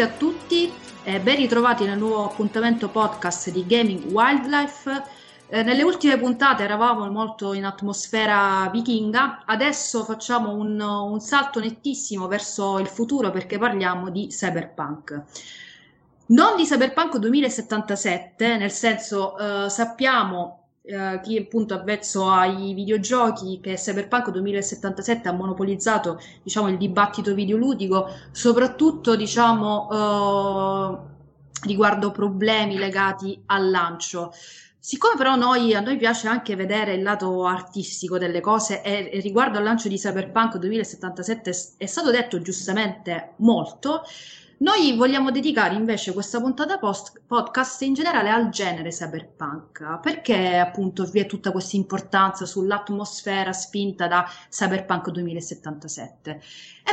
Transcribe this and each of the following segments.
Ciao a e tutti, eh, ben ritrovati nel nuovo appuntamento podcast di Gaming Wildlife. Eh, nelle ultime puntate eravamo molto in atmosfera vichinga, adesso facciamo un, un salto nettissimo verso il futuro perché parliamo di cyberpunk. Non di Cyberpunk 2077, nel senso eh, sappiamo Uh, chi appunto avvezzo ai videogiochi che Cyberpunk 2077 ha monopolizzato diciamo, il dibattito videoludico, soprattutto diciamo, uh, riguardo problemi legati al lancio. Siccome però noi, a noi piace anche vedere il lato artistico delle cose e, e riguardo al lancio di Cyberpunk 2077 è stato detto giustamente molto, noi vogliamo dedicare invece questa puntata post- podcast in generale al genere cyberpunk, perché appunto vi è tutta questa importanza sull'atmosfera spinta da Cyberpunk 2077.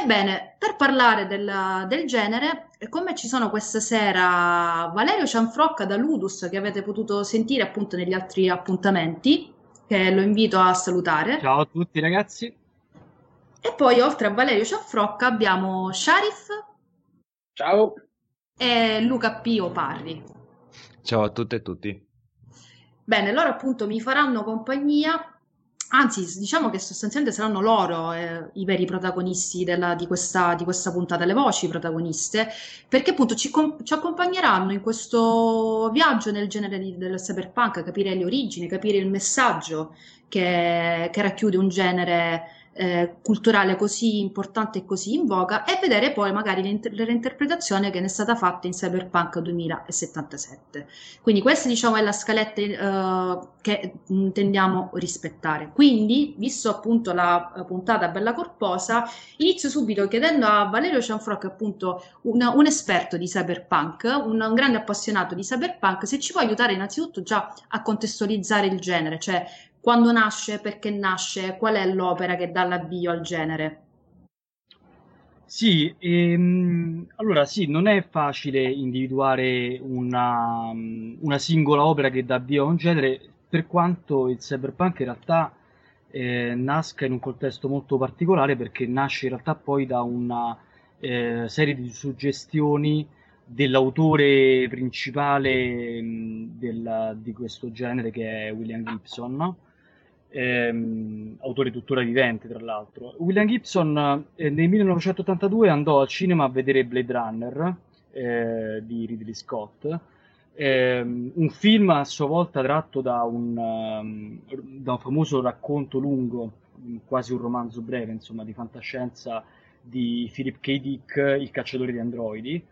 Ebbene, per parlare del, del genere, con me ci sono questa sera Valerio Cianfrocca da Ludus, che avete potuto sentire appunto negli altri appuntamenti, che lo invito a salutare. Ciao a tutti ragazzi. E poi oltre a Valerio Cianfrocca abbiamo Sharif. Ciao. E Luca Pio Parri. Ciao a tutte e tutti. Bene, loro appunto mi faranno compagnia, anzi diciamo che sostanzialmente saranno loro eh, i veri protagonisti della, di, questa, di, questa, puntata, le voci protagoniste, perché appunto ci, com- ci accompagneranno in questo viaggio nel genere di, del cyberpunk, capire le origini, capire il messaggio che, che racchiude un genere eh, culturale così importante e così in voga e vedere poi magari l'inter- l'interpretazione che ne è stata fatta in Cyberpunk 2077. Quindi questa diciamo è la scaletta eh, che intendiamo rispettare. Quindi, visto appunto la puntata bella corposa, inizio subito chiedendo a Valerio Cianfrocco, appunto un, un esperto di Cyberpunk, un, un grande appassionato di Cyberpunk, se ci può aiutare innanzitutto già a contestualizzare il genere, cioè quando nasce, perché nasce, qual è l'opera che dà l'avvio al genere? Sì, ehm, allora sì, non è facile individuare una, una, singola opera che dà avvio a un genere, per quanto il cyberpunk in realtà eh, nasca in un contesto molto particolare, perché nasce in realtà poi da una eh, serie di suggestioni dell'autore principale mh, del, di questo genere che è William Gibson. No? Ehm, autore tuttora vivente tra l'altro. William Gibson eh, nel 1982 andò al cinema a vedere Blade Runner eh, di Ridley Scott, ehm, un film a sua volta tratto da un, um, da un famoso racconto lungo, quasi un romanzo breve, insomma, di fantascienza di Philip K. Dick, Il cacciatore di androidi.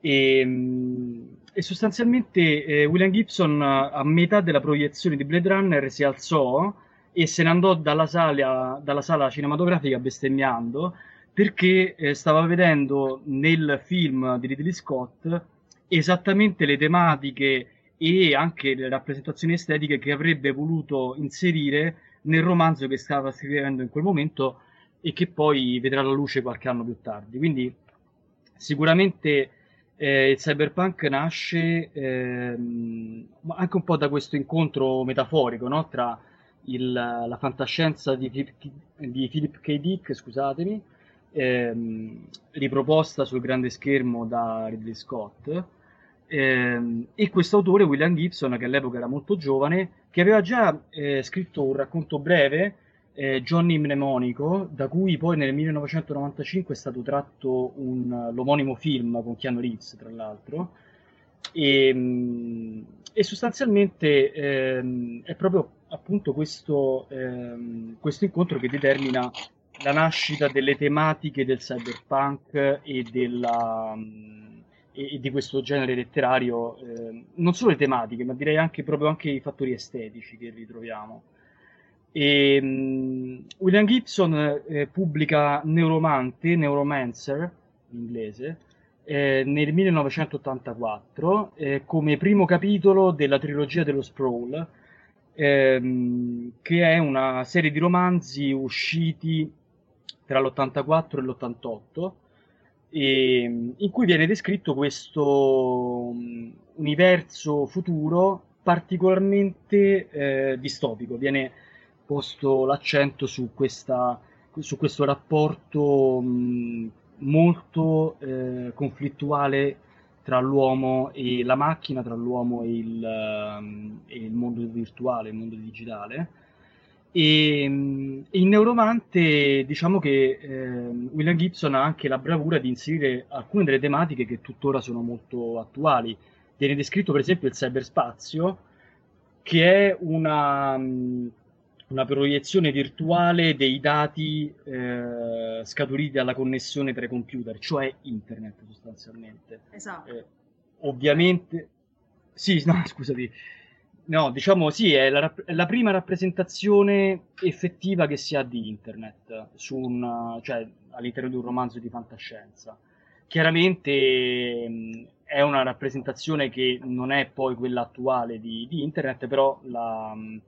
E, ehm, e sostanzialmente eh, William Gibson a metà della proiezione di Blade Runner si alzò e se ne andò dalla sala, dalla sala cinematografica bestemmiando perché eh, stava vedendo nel film di Ridley Scott esattamente le tematiche e anche le rappresentazioni estetiche che avrebbe voluto inserire nel romanzo che stava scrivendo in quel momento e che poi vedrà la luce qualche anno più tardi. Quindi sicuramente eh, il cyberpunk nasce ehm, anche un po' da questo incontro metaforico no? tra il, la fantascienza di Philip, di Philip K. Dick, scusatemi, ehm, riproposta sul grande schermo da Ridley Scott. Ehm, e questo autore, William Gibson, che all'epoca era molto giovane, che aveva già eh, scritto un racconto breve, eh, Johnny Mnemonico, da cui poi nel 1995 è stato tratto un, l'omonimo film con Keanu Reeves, tra l'altro. E, ehm, e sostanzialmente ehm, è proprio appunto questo, ehm, questo incontro che determina la nascita delle tematiche del cyberpunk e, della, e, di questo genere letterario, eh, non solo le tematiche, ma direi anche proprio anche i fattori estetici che ritroviamo. E, um, William Gibson eh, pubblica Neuromante, Neuromancer in inglese, eh, nel 1984 eh, come primo capitolo della trilogia dello Sprawl, ehm, che è una serie di romanzi usciti tra l'84 e l'88, e, in cui viene descritto questo um, universo futuro particolarmente eh, distopico. Viene posto l'accento su, questa, su questo rapporto mh, molto eh, conflittuale tra l'uomo e la macchina, tra l'uomo e il, um, e il mondo virtuale, il mondo digitale. E um, in Neuromante diciamo che eh, William Gibson ha anche la bravura di inserire alcune delle tematiche che tuttora sono molto attuali. Viene descritto per esempio il cyberspazio, che è una, um, una proiezione virtuale dei dati eh, scaturiti dalla connessione tra i computer, cioè internet sostanzialmente. Esatto. Eh, ovviamente, sì, no, scusami. No, diciamo sì, è la, è la, prima rappresentazione effettiva che si ha di internet su un, cioè, all'interno di un romanzo di fantascienza. Chiaramente mh, è una rappresentazione che non è poi quella attuale di, di internet, però la, mh,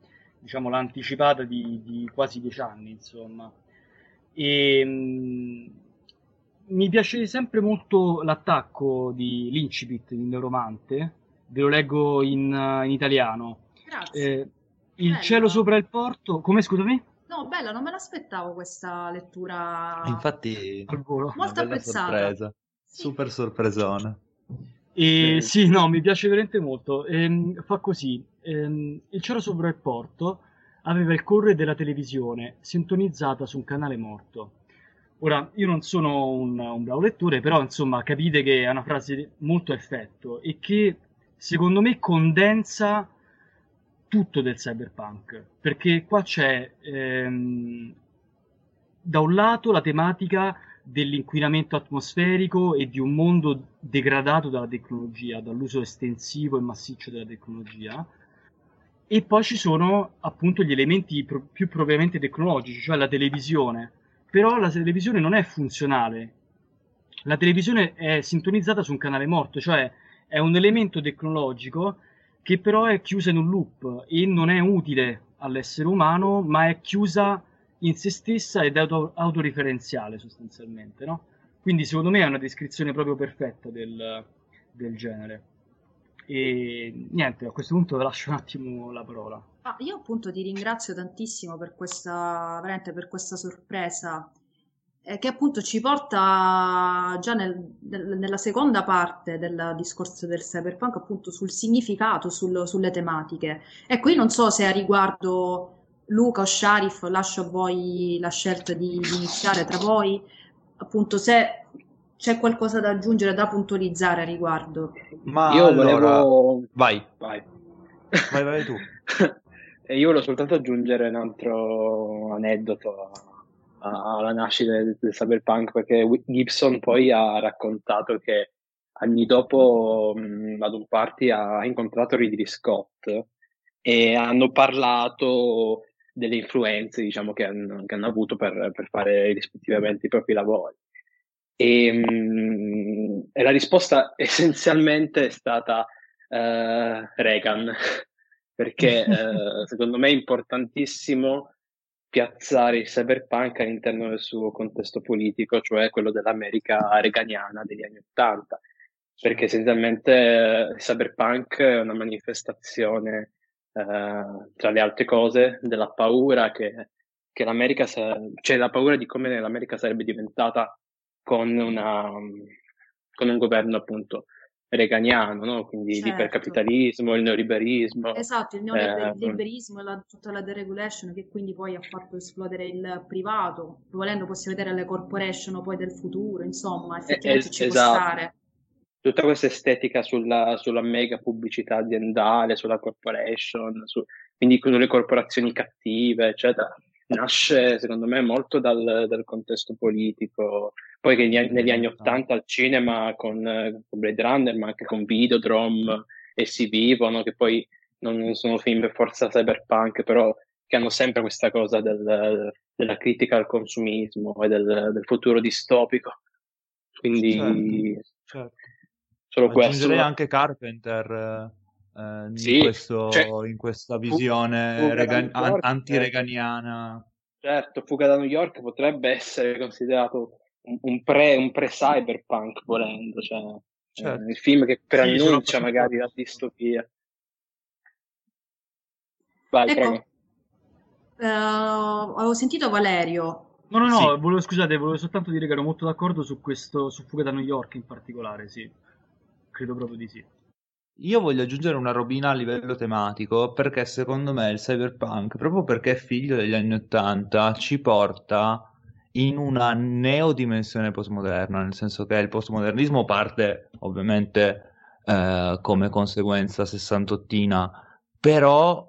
diciamo, l'ha anticipata di, di, quasi dieci anni, insomma. E, mh, mm, mi piace sempre molto l'attacco di l'incipit di Neuromante, ve lo leggo in, in italiano. Grazie. Eh, il Bello. cielo sopra il porto, come scusami? No, bella, non me l'aspettavo questa lettura. Infatti, al volo. Molto apprezzata. Sorpresa. Sì. Super sorpresona. E, sì, no, mi piace veramente molto. Ehm, fa così: ehm, il cielo sopra il porto aveva il correre della televisione sintonizzata su un canale morto. Ora, io non sono un, un bravo lettore, però insomma capite che è una frase molto effetto e che secondo me condensa tutto del cyberpunk, perché qua c'è ehm, da un lato la tematica dell'inquinamento atmosferico e di un mondo degradato dalla tecnologia, dall'uso estensivo e massiccio della tecnologia, e poi ci sono appunto gli elementi pro- più propriamente tecnologici, cioè la televisione. Però la televisione non è funzionale. La televisione è sintonizzata su un canale morto, cioè è un elemento tecnologico che però è chiusa in un loop e non è utile all'essere umano, ma è chiusa in se stessa ed auto- autoreferenziale sostanzialmente, no? Quindi secondo me è una descrizione proprio perfetta del, del genere. E niente, a questo punto lascio un attimo la parola. Ah, io appunto ti ringrazio tantissimo per questa, per questa sorpresa eh, che appunto ci porta già nel, nel, nella seconda parte del discorso del cyberpunk appunto sul significato, sul, sulle tematiche. Ecco, io non so se a riguardo Luca o Sharif, lascio a voi la scelta di, di iniziare tra voi, appunto se c'è qualcosa da aggiungere, da puntualizzare a riguardo. Ma io allora... volevo... Vai, vai. Vai, vai tu. io volevo soltanto aggiungere un altro aneddoto alla nascita del, del cyberpunk perché Gibson poi ha raccontato che anni dopo mh, ad un party ha incontrato Ridley Scott e hanno parlato delle influenze diciamo, che, hanno, che hanno avuto per, per, fare rispettivamente i propri lavori. E, mh, e la risposta essenzialmente è stata uh, Reagan, perché uh, secondo me è importantissimo piazzare il cyberpunk all'interno del suo contesto politico, cioè quello dell'America reganiana degli anni Ottanta, perché essenzialmente uh, il cyberpunk è una manifestazione eh, tra le altre cose, della paura che, che l'America, sa- cioè la paura di come l'America sarebbe diventata con, una, con un governo appunto reganiano, no? quindi certo. l'ipercapitalismo, il neoliberismo. Esatto, il neoliberismo eh, e la, tutta la deregulation che quindi poi ha fatto esplodere il privato, volendo possiamo vedere le corporation poi del futuro, insomma, effettivamente es- ci esatto. può stare tutta questa estetica sulla, sulla, mega pubblicità aziendale, sulla corporation, su, quindi con le corporazioni cattive, eccetera, nasce secondo me molto dal, dal contesto politico. Poi che negli, negli anni Ottanta al cinema con, con, Blade Runner, ma anche con Videodrome e Si Vivono, che poi non sono film per forza cyberpunk, però che hanno sempre questa cosa del, della critica al consumismo e del, del futuro distopico. Quindi certo, certo. Solo questo. anche Carpenter eh, in, sì, questo, cioè, in, questa visione rega- an- anti-reganiana. Certo, Fuga da New York potrebbe essere considerato un, un, pre, un pre-cyberpunk volendo, cioè, eh, certo. eh, il film che preannuncia sì, magari la distopia. Vai, ecco, uh, avevo sentito Valerio No, no, no, sì. volevo, scusate, volevo soltanto dire che ero molto d'accordo su questo, su Fuga da New York in particolare, sì. Credo proprio di sì. Io voglio aggiungere una robina a livello tematico perché secondo me il cyberpunk, proprio perché è figlio degli anni Ottanta, ci porta in una neodimensione postmoderna, nel senso che il postmodernismo parte ovviamente eh, come conseguenza sessantottina, però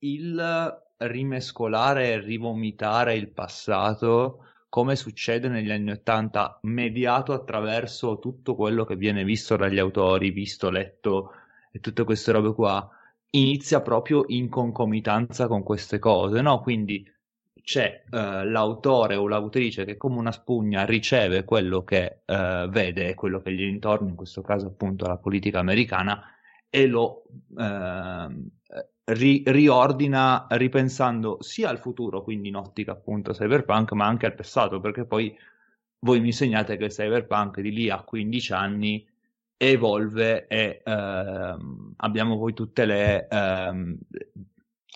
il rimescolare e rivomitare il passato come succede negli anni Ottanta, mediato attraverso tutto quello che viene visto dagli autori, visto, letto e tutte queste robe qua, inizia proprio in concomitanza con queste cose, no? Quindi c'è uh, l'autore o l'autrice che come una spugna riceve quello che uh, vede e quello che gli intorno, in questo caso appunto la politica americana, e lo uh, ri- riordina ripensando sia al futuro, quindi in ottica appunto cyberpunk, ma anche al passato, perché poi voi mi insegnate che il cyberpunk di lì a 15 anni evolve e ehm, abbiamo poi tutte le, ehm,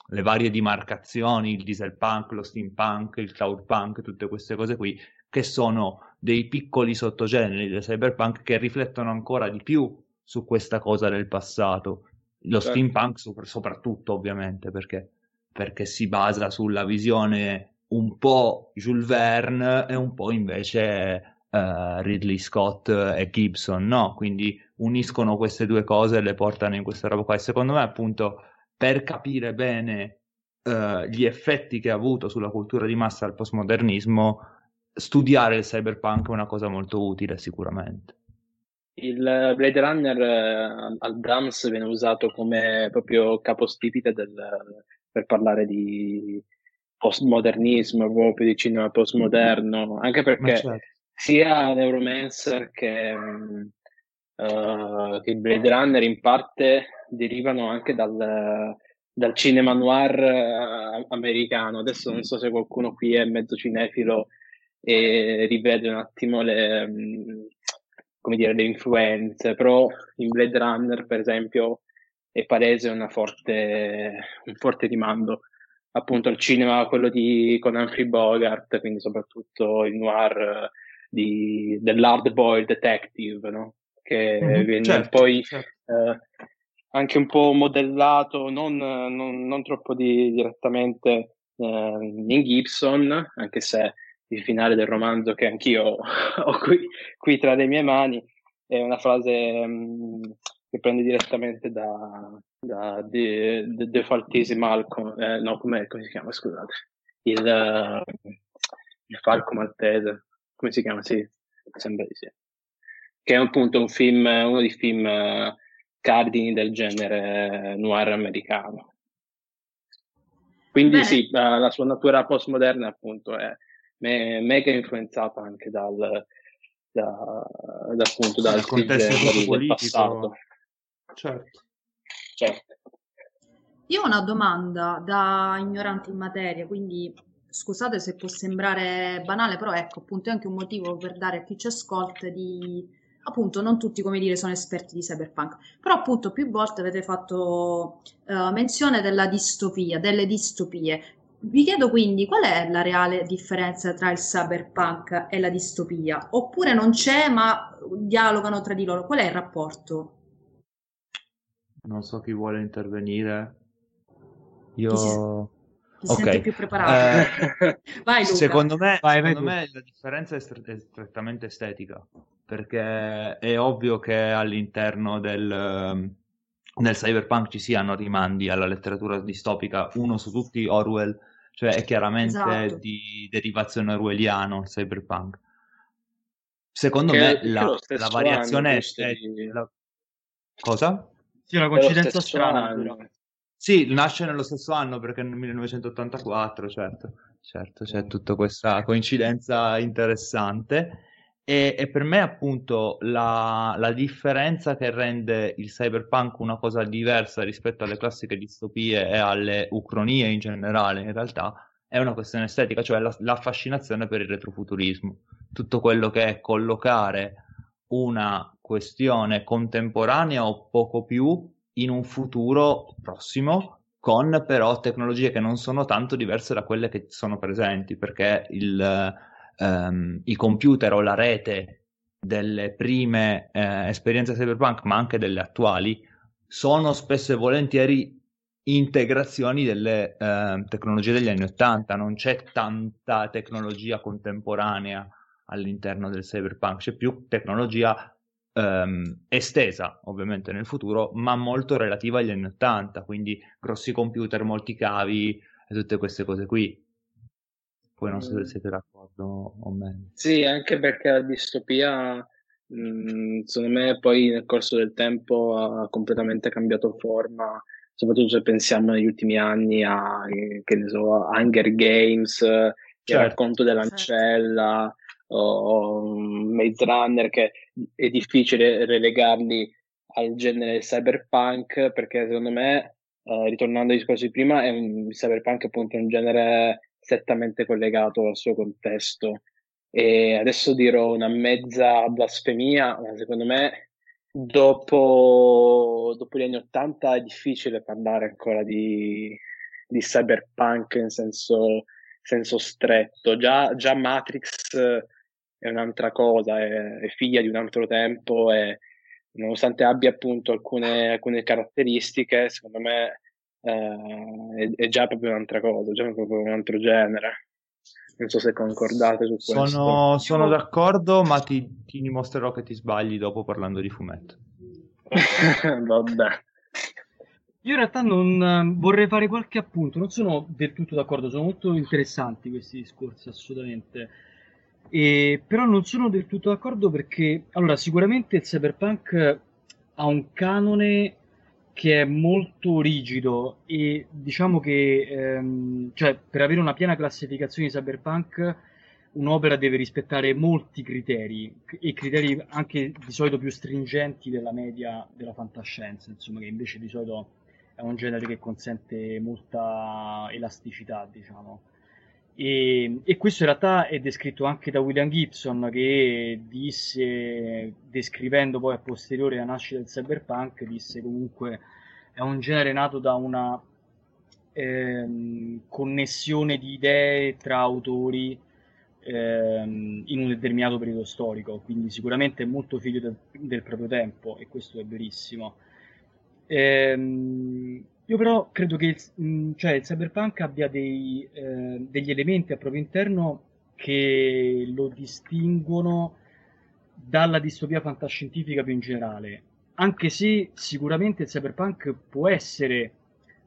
le varie dimarcazioni, il diesel punk, lo steampunk, il cloud punk, tutte queste cose qui, che sono dei piccoli sottogeneri del cyberpunk che riflettono ancora di più su questa cosa del passato. Lo certo. steampunk soprattutto, ovviamente, perché, perché si basa sulla visione un po' Jules Verne e un po' invece uh, Ridley Scott e Gibson, no? Quindi uniscono queste due cose e le portano in questa roba qua. E secondo me, appunto, per capire bene uh, gli effetti che ha avuto sulla cultura di massa il postmodernismo, studiare il cyberpunk è una cosa molto utile, sicuramente. Il Blade Runner uh, al Drums viene usato come proprio capostipite del, per parlare di postmodernismo, proprio di cinema postmoderno, anche perché certo sia Neuromancer che, uh, che il Blade Runner in parte derivano anche dal, dal cinema noir uh, americano. Adesso non so se qualcuno qui è mezzo cinefilo e rivede un attimo le, um, come dire, le influenze, però in Blade Runner, per esempio, è palese forte, un forte rimando appunto al cinema, quello di con Humphrey Bogart, quindi soprattutto il noir di, dell'hard boy detective, no? che mm-hmm, viene certo, poi certo. Eh, anche un po' modellato, non, non, non troppo di, direttamente eh, in Gibson, anche se il finale del romanzo che anch'io ho qui, qui, tra le mie mani è una frase mm, che prende direttamente da, da The, The, The Faltese Malcolm, eh, no, come si chiama, scusate, il, uh, il Falco Maltese, come si chiama? Sì, sembra di sì. Che è appunto un film, uno dei film uh, cardini del genere noir americano. Quindi Bene. sì, la, la, sua natura postmoderna appunto è me, mega influenzata anche dal, da, da, appunto, dal contesto del, del passato. Certo. certo. Io ho una domanda da ignorante in materia, quindi scusate se può sembrare banale, però ecco, appunto è anche un motivo per dare a chi ci ascolta di appunto non tutti come dire sono esperti di cyberpunk però appunto più volte avete fatto uh, menzione della distopia delle distopie vi chiedo quindi qual è la reale differenza tra il cyberpunk e la distopia oppure non c'è ma dialogano tra di loro qual è il rapporto non so chi vuole intervenire io ti okay. senti più preparato. Eh, Vai, Luca. Secondo, me, Vai, secondo me, la differenza è, stre- è, strettamente estetica, perché è ovvio che all'interno del, ehm, nel cyberpunk ci siano rimandi alla letteratura distopica, uno su tutti Orwell, cioè è chiaramente esatto. di derivazione orwelliano il cyberpunk. Secondo che, me la, la variazione è... Di... La... Cosa? Sì, una coincidenza strana. Sì, nasce nello stesso anno perché nel 1984, certo, certo, c'è tutta questa coincidenza interessante. E, e per me, appunto, la, la, differenza che rende il cyberpunk una cosa diversa rispetto alle classiche distopie e alle ucronie in generale, in realtà, è una questione estetica, cioè la, la per il retrofuturismo. Tutto quello che è collocare una questione contemporanea o poco più in un futuro prossimo con però tecnologie che non sono tanto diverse da quelle che sono presenti, perché il, um, il computer o la rete delle prime eh, esperienze cyberpunk, ma anche delle attuali, sono spesso e volentieri integrazioni delle eh, tecnologie degli anni 80, non c'è tanta tecnologia contemporanea all'interno del cyberpunk, c'è più tecnologia ehm, estesa ovviamente nel futuro, ma molto relativa agli anni 80, quindi grossi computer, molti cavi e tutte queste cose qui. Poi non so se mm. siete d'accordo o meno. Sì, anche perché la distopia, mh, mm, secondo me, poi nel corso del tempo ha completamente cambiato forma, soprattutto se pensiamo negli ultimi anni a, che ne so, Hunger Games, certo. il racconto dell'ancella, o Maze Runner, che è difficile relegarli al genere cyberpunk, perché secondo me, eh, ritornando ai discorsi di prima, è un, il cyberpunk appunto è un genere strettamente collegato al suo contesto. E adesso dirò una mezza blasfemia, ma secondo me dopo, dopo gli anni Ottanta è difficile parlare ancora di, di cyberpunk in senso, senso stretto. Già, già Matrix è un'altra cosa, è, è, figlia di un altro tempo e nonostante abbia appunto alcune, alcune caratteristiche, secondo me eh, è, è, già proprio un'altra cosa, già proprio un altro genere. Non so se concordate su questo. Sono, sono d'accordo, ma ti, ti, dimostrerò che ti sbagli dopo parlando di fumetto. Vabbè. Io in realtà non vorrei fare qualche appunto, non sono del tutto d'accordo, sono molto interessanti questi discorsi, assolutamente. E, però non sono del tutto d'accordo perché, allora, sicuramente il cyberpunk ha un canone che è molto rigido e diciamo che ehm, cioè, per avere una piena classificazione di cyberpunk un'opera deve rispettare molti criteri e criteri anche di solito più stringenti della media della fantascienza, insomma, che invece di solito è un genere che consente molta elasticità, diciamo. E, e, questo in realtà è descritto anche da William Gibson che disse, descrivendo poi a posteriore la nascita del cyberpunk, disse comunque è un genere nato da una ehm, connessione di idee tra autori ehm, in un determinato periodo storico, quindi sicuramente è molto figlio del, del proprio tempo e questo è verissimo. Ehm, io però credo che il, mm, cioè, il cyberpunk abbia dei, eh, degli elementi al proprio interno che lo distinguono dalla distopia fantascientifica più in generale, anche se sicuramente il cyberpunk può essere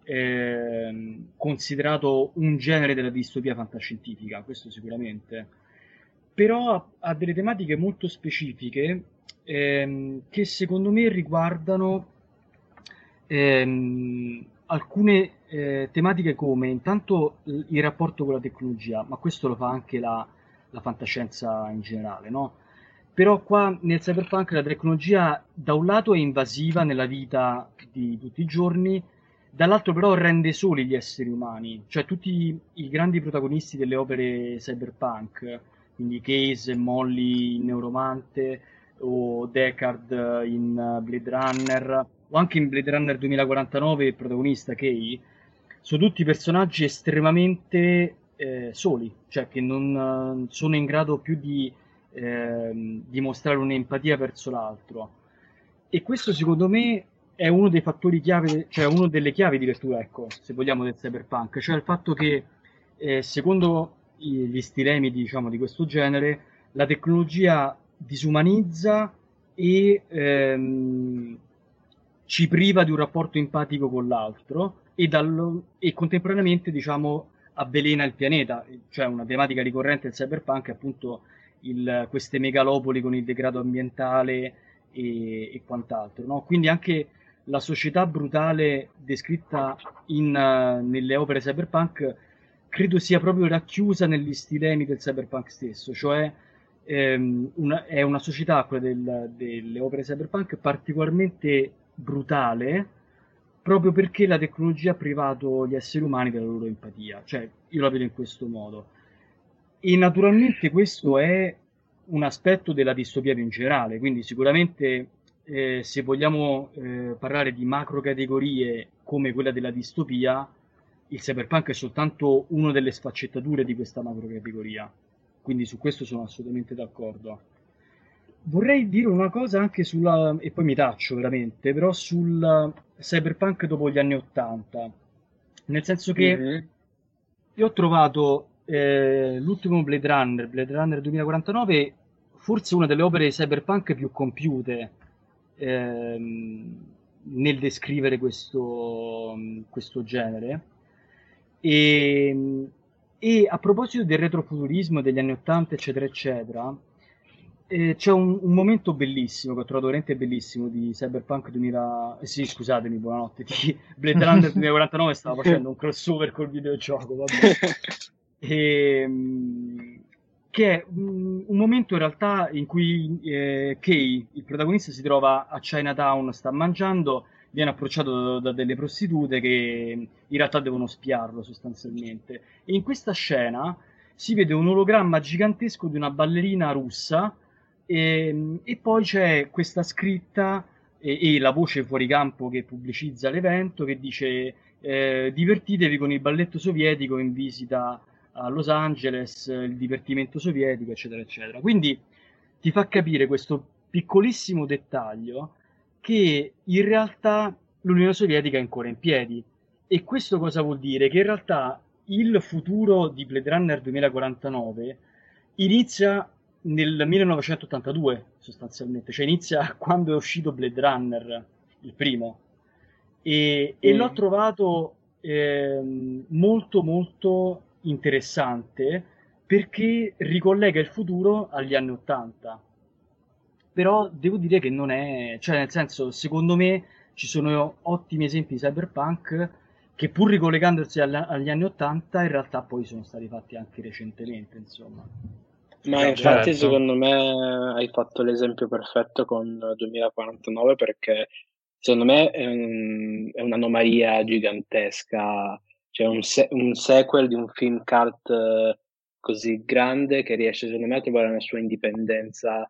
eh, considerato un genere della distopia fantascientifica, questo sicuramente, però ha, ha delle tematiche molto specifiche ehm, che secondo me riguardano ehm, alcune eh, tematiche come intanto il rapporto con la tecnologia, ma questo lo fa anche la, la fantascienza in generale, no? Però qua nel cyberpunk la tecnologia da un lato è invasiva nella vita di tutti i giorni, dall'altro però rende soli gli esseri umani, cioè tutti i grandi protagonisti delle opere cyberpunk, quindi Case, Molly in Neuromante o Deckard in Blade Runner, o anche in Blade Runner 2049 il protagonista Kay, sono tutti personaggi estremamente eh, soli, cioè che non uh, sono in grado più di eh, dimostrare un'empatia verso l'altro. E questo secondo me è uno dei fattori chiave, cioè una delle chiavi di lettura, ecco, se vogliamo, del cyberpunk, cioè il fatto che eh, secondo gli stilemi diciamo, di questo genere la tecnologia disumanizza e ehm, ci priva di un rapporto empatico con l'altro e, dal, e contemporaneamente diciamo, avvelena il pianeta, cioè una tematica ricorrente del cyberpunk è appunto il, queste megalopoli con il degrado ambientale e, e quant'altro. No? Quindi anche la società brutale descritta in, uh, nelle opere cyberpunk credo sia proprio racchiusa negli stilemi del cyberpunk stesso, cioè ehm, una, è una società, quella del, delle opere cyberpunk, particolarmente brutale proprio perché la tecnologia ha privato gli esseri umani della loro empatia. Cioè, io la vedo in questo modo. E naturalmente questo è un aspetto della distopia più in generale, quindi sicuramente eh, se vogliamo eh, parlare di macro categorie come quella della distopia, il cyberpunk è soltanto una delle sfaccettature di questa macrocategoria. Quindi su questo sono assolutamente d'accordo. Vorrei dire una cosa anche sulla, e poi mi taccio veramente, però sul cyberpunk dopo gli anni Ottanta. Nel senso che mm-hmm. io ho trovato eh, l'ultimo Blade Runner, Blade Runner 2049, forse una delle opere cyberpunk più compiute ehm, nel descrivere questo, questo genere. E, e, a proposito del retrofuturismo degli anni 80, eccetera, eccetera, eh, c'è un, un, momento bellissimo che ho trovato veramente bellissimo di Cyberpunk 2000. Eh, sì, scusatemi, buonanotte. Di Blade Runner 2049 stavo facendo un crossover col videogioco. Vabbè. E, ehm, che è un, un, momento in realtà in cui eh, Kay, il protagonista, si trova a Chinatown, sta mangiando, viene approcciato da, da, delle prostitute che in realtà devono spiarlo sostanzialmente. E in questa scena si vede un ologramma gigantesco di una ballerina russa e, e poi c'è questa scritta e, e, la voce fuori campo che pubblicizza l'evento che dice eh, divertitevi con il balletto sovietico in visita a Los Angeles, il divertimento sovietico, eccetera, eccetera. Quindi ti fa capire questo piccolissimo dettaglio che in realtà l'Unione Sovietica è ancora in piedi. E questo cosa vuol dire? Che in realtà il futuro di Blade Runner 2049 inizia nel 1982 sostanzialmente, cioè inizia quando è uscito Blade Runner, il primo, e, mm. e l'ho trovato eh, molto molto interessante perché ricollega il futuro agli anni 80. Però devo dire che non è, cioè nel senso, secondo me ci sono ottimi esempi di cyberpunk che pur ricollegandosi agli anni 80 in realtà poi sono stati fatti anche recentemente, insomma. Ma infatti certo. secondo me hai fatto l'esempio perfetto con 2049 perché secondo me è, un, è un'anomalia gigantesca cioè un, se- un sequel di un film cult eh, così grande che riesce secondo me a trovare una sua indipendenza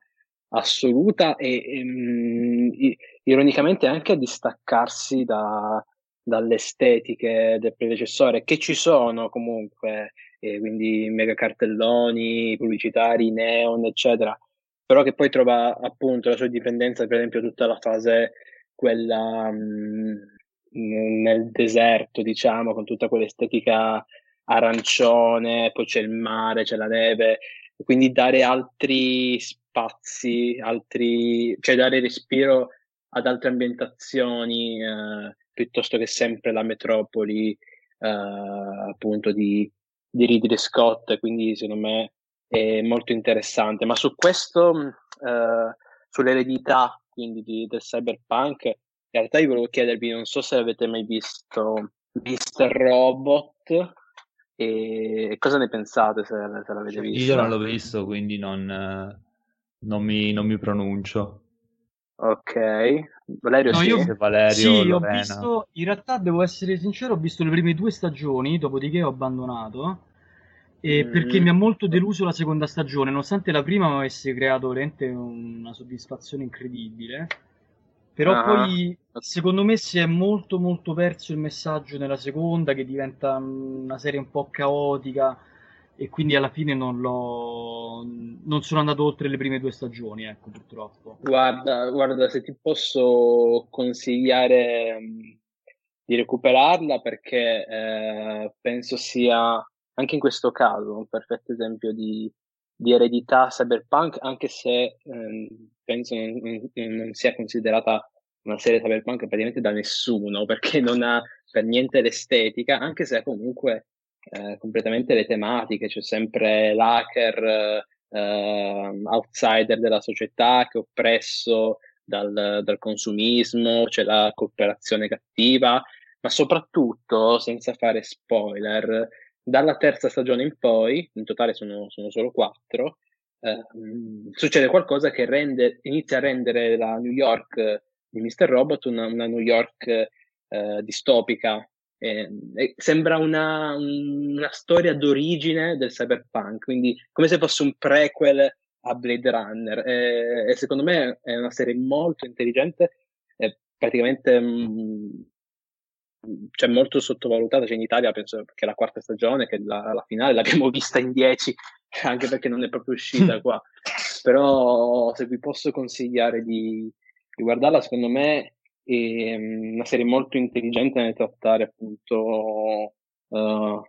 assoluta e, e mh, ironicamente anche a distaccarsi da, dalle estetiche del predecessore che ci sono comunque eh, quindi mega cartelloni pubblicitari neon eccetera. Però che poi trova appunto la sua indipendenza per esempio tutta la fase quella mh, nel deserto, diciamo, con tutta quell'estetica arancione, poi c'è il mare, c'è la neve, quindi dare altri spazi, altri, cioè dare respiro ad altre ambientazioni eh, piuttosto che sempre la metropoli eh, appunto di, di Ridley Scott, quindi secondo me è molto interessante. Ma su questo, eh, sull'eredità quindi di, del cyberpunk, in realtà io volevo chiedervi, non so se avete mai visto Mr. Robot e cosa ne pensate se, se l'avete visto? Io non l'ho visto, quindi non, non, mi, non mi pronuncio. Ok, Valerio no, sì. Io, Valerio, sì, ho visto, in realtà devo essere sincero, ho visto le prime due stagioni, dopodiché ho abbandonato, e mm. perché mi ha molto deluso la seconda stagione, nonostante la prima mi avesse creato veramente una soddisfazione incredibile. Però ah, poi secondo me si è molto molto perso il messaggio nella seconda che diventa una serie un po' caotica e quindi alla fine non l'ho non sono andato oltre le prime due stagioni, ecco, purtroppo. Guarda, guarda se ti posso consigliare mm, di recuperarla perché eh, penso sia anche in questo caso un perfetto esempio di, di eredità cyberpunk, anche se ehm, penso non, non, sia considerata una serie cyberpunk praticamente da nessuno, perché non ha per niente l'estetica, anche se comunque eh, completamente le tematiche, c'è sempre l'hacker eh, outsider della società che è oppresso dal, dal consumismo, c'è la cooperazione cattiva, ma soprattutto, senza fare spoiler, dalla terza stagione in poi, in totale sono, sono solo quattro, eh, succede qualcosa che rende, inizia a rendere la New York di Mr. Robot una, una New York eh, distopica. Eh, sembra una, una, storia d'origine del cyberpunk, quindi come se fosse un prequel a Blade Runner. e secondo me è una serie molto intelligente, praticamente mh, mm, cioè molto sottovalutata, cioè in Italia penso che la quarta stagione, che la, la finale l'abbiamo vista in 10, anche perché non è proprio uscita qua, però se vi posso consigliare di, di guardarla, secondo me è una serie molto intelligente nel trattare appunto uh,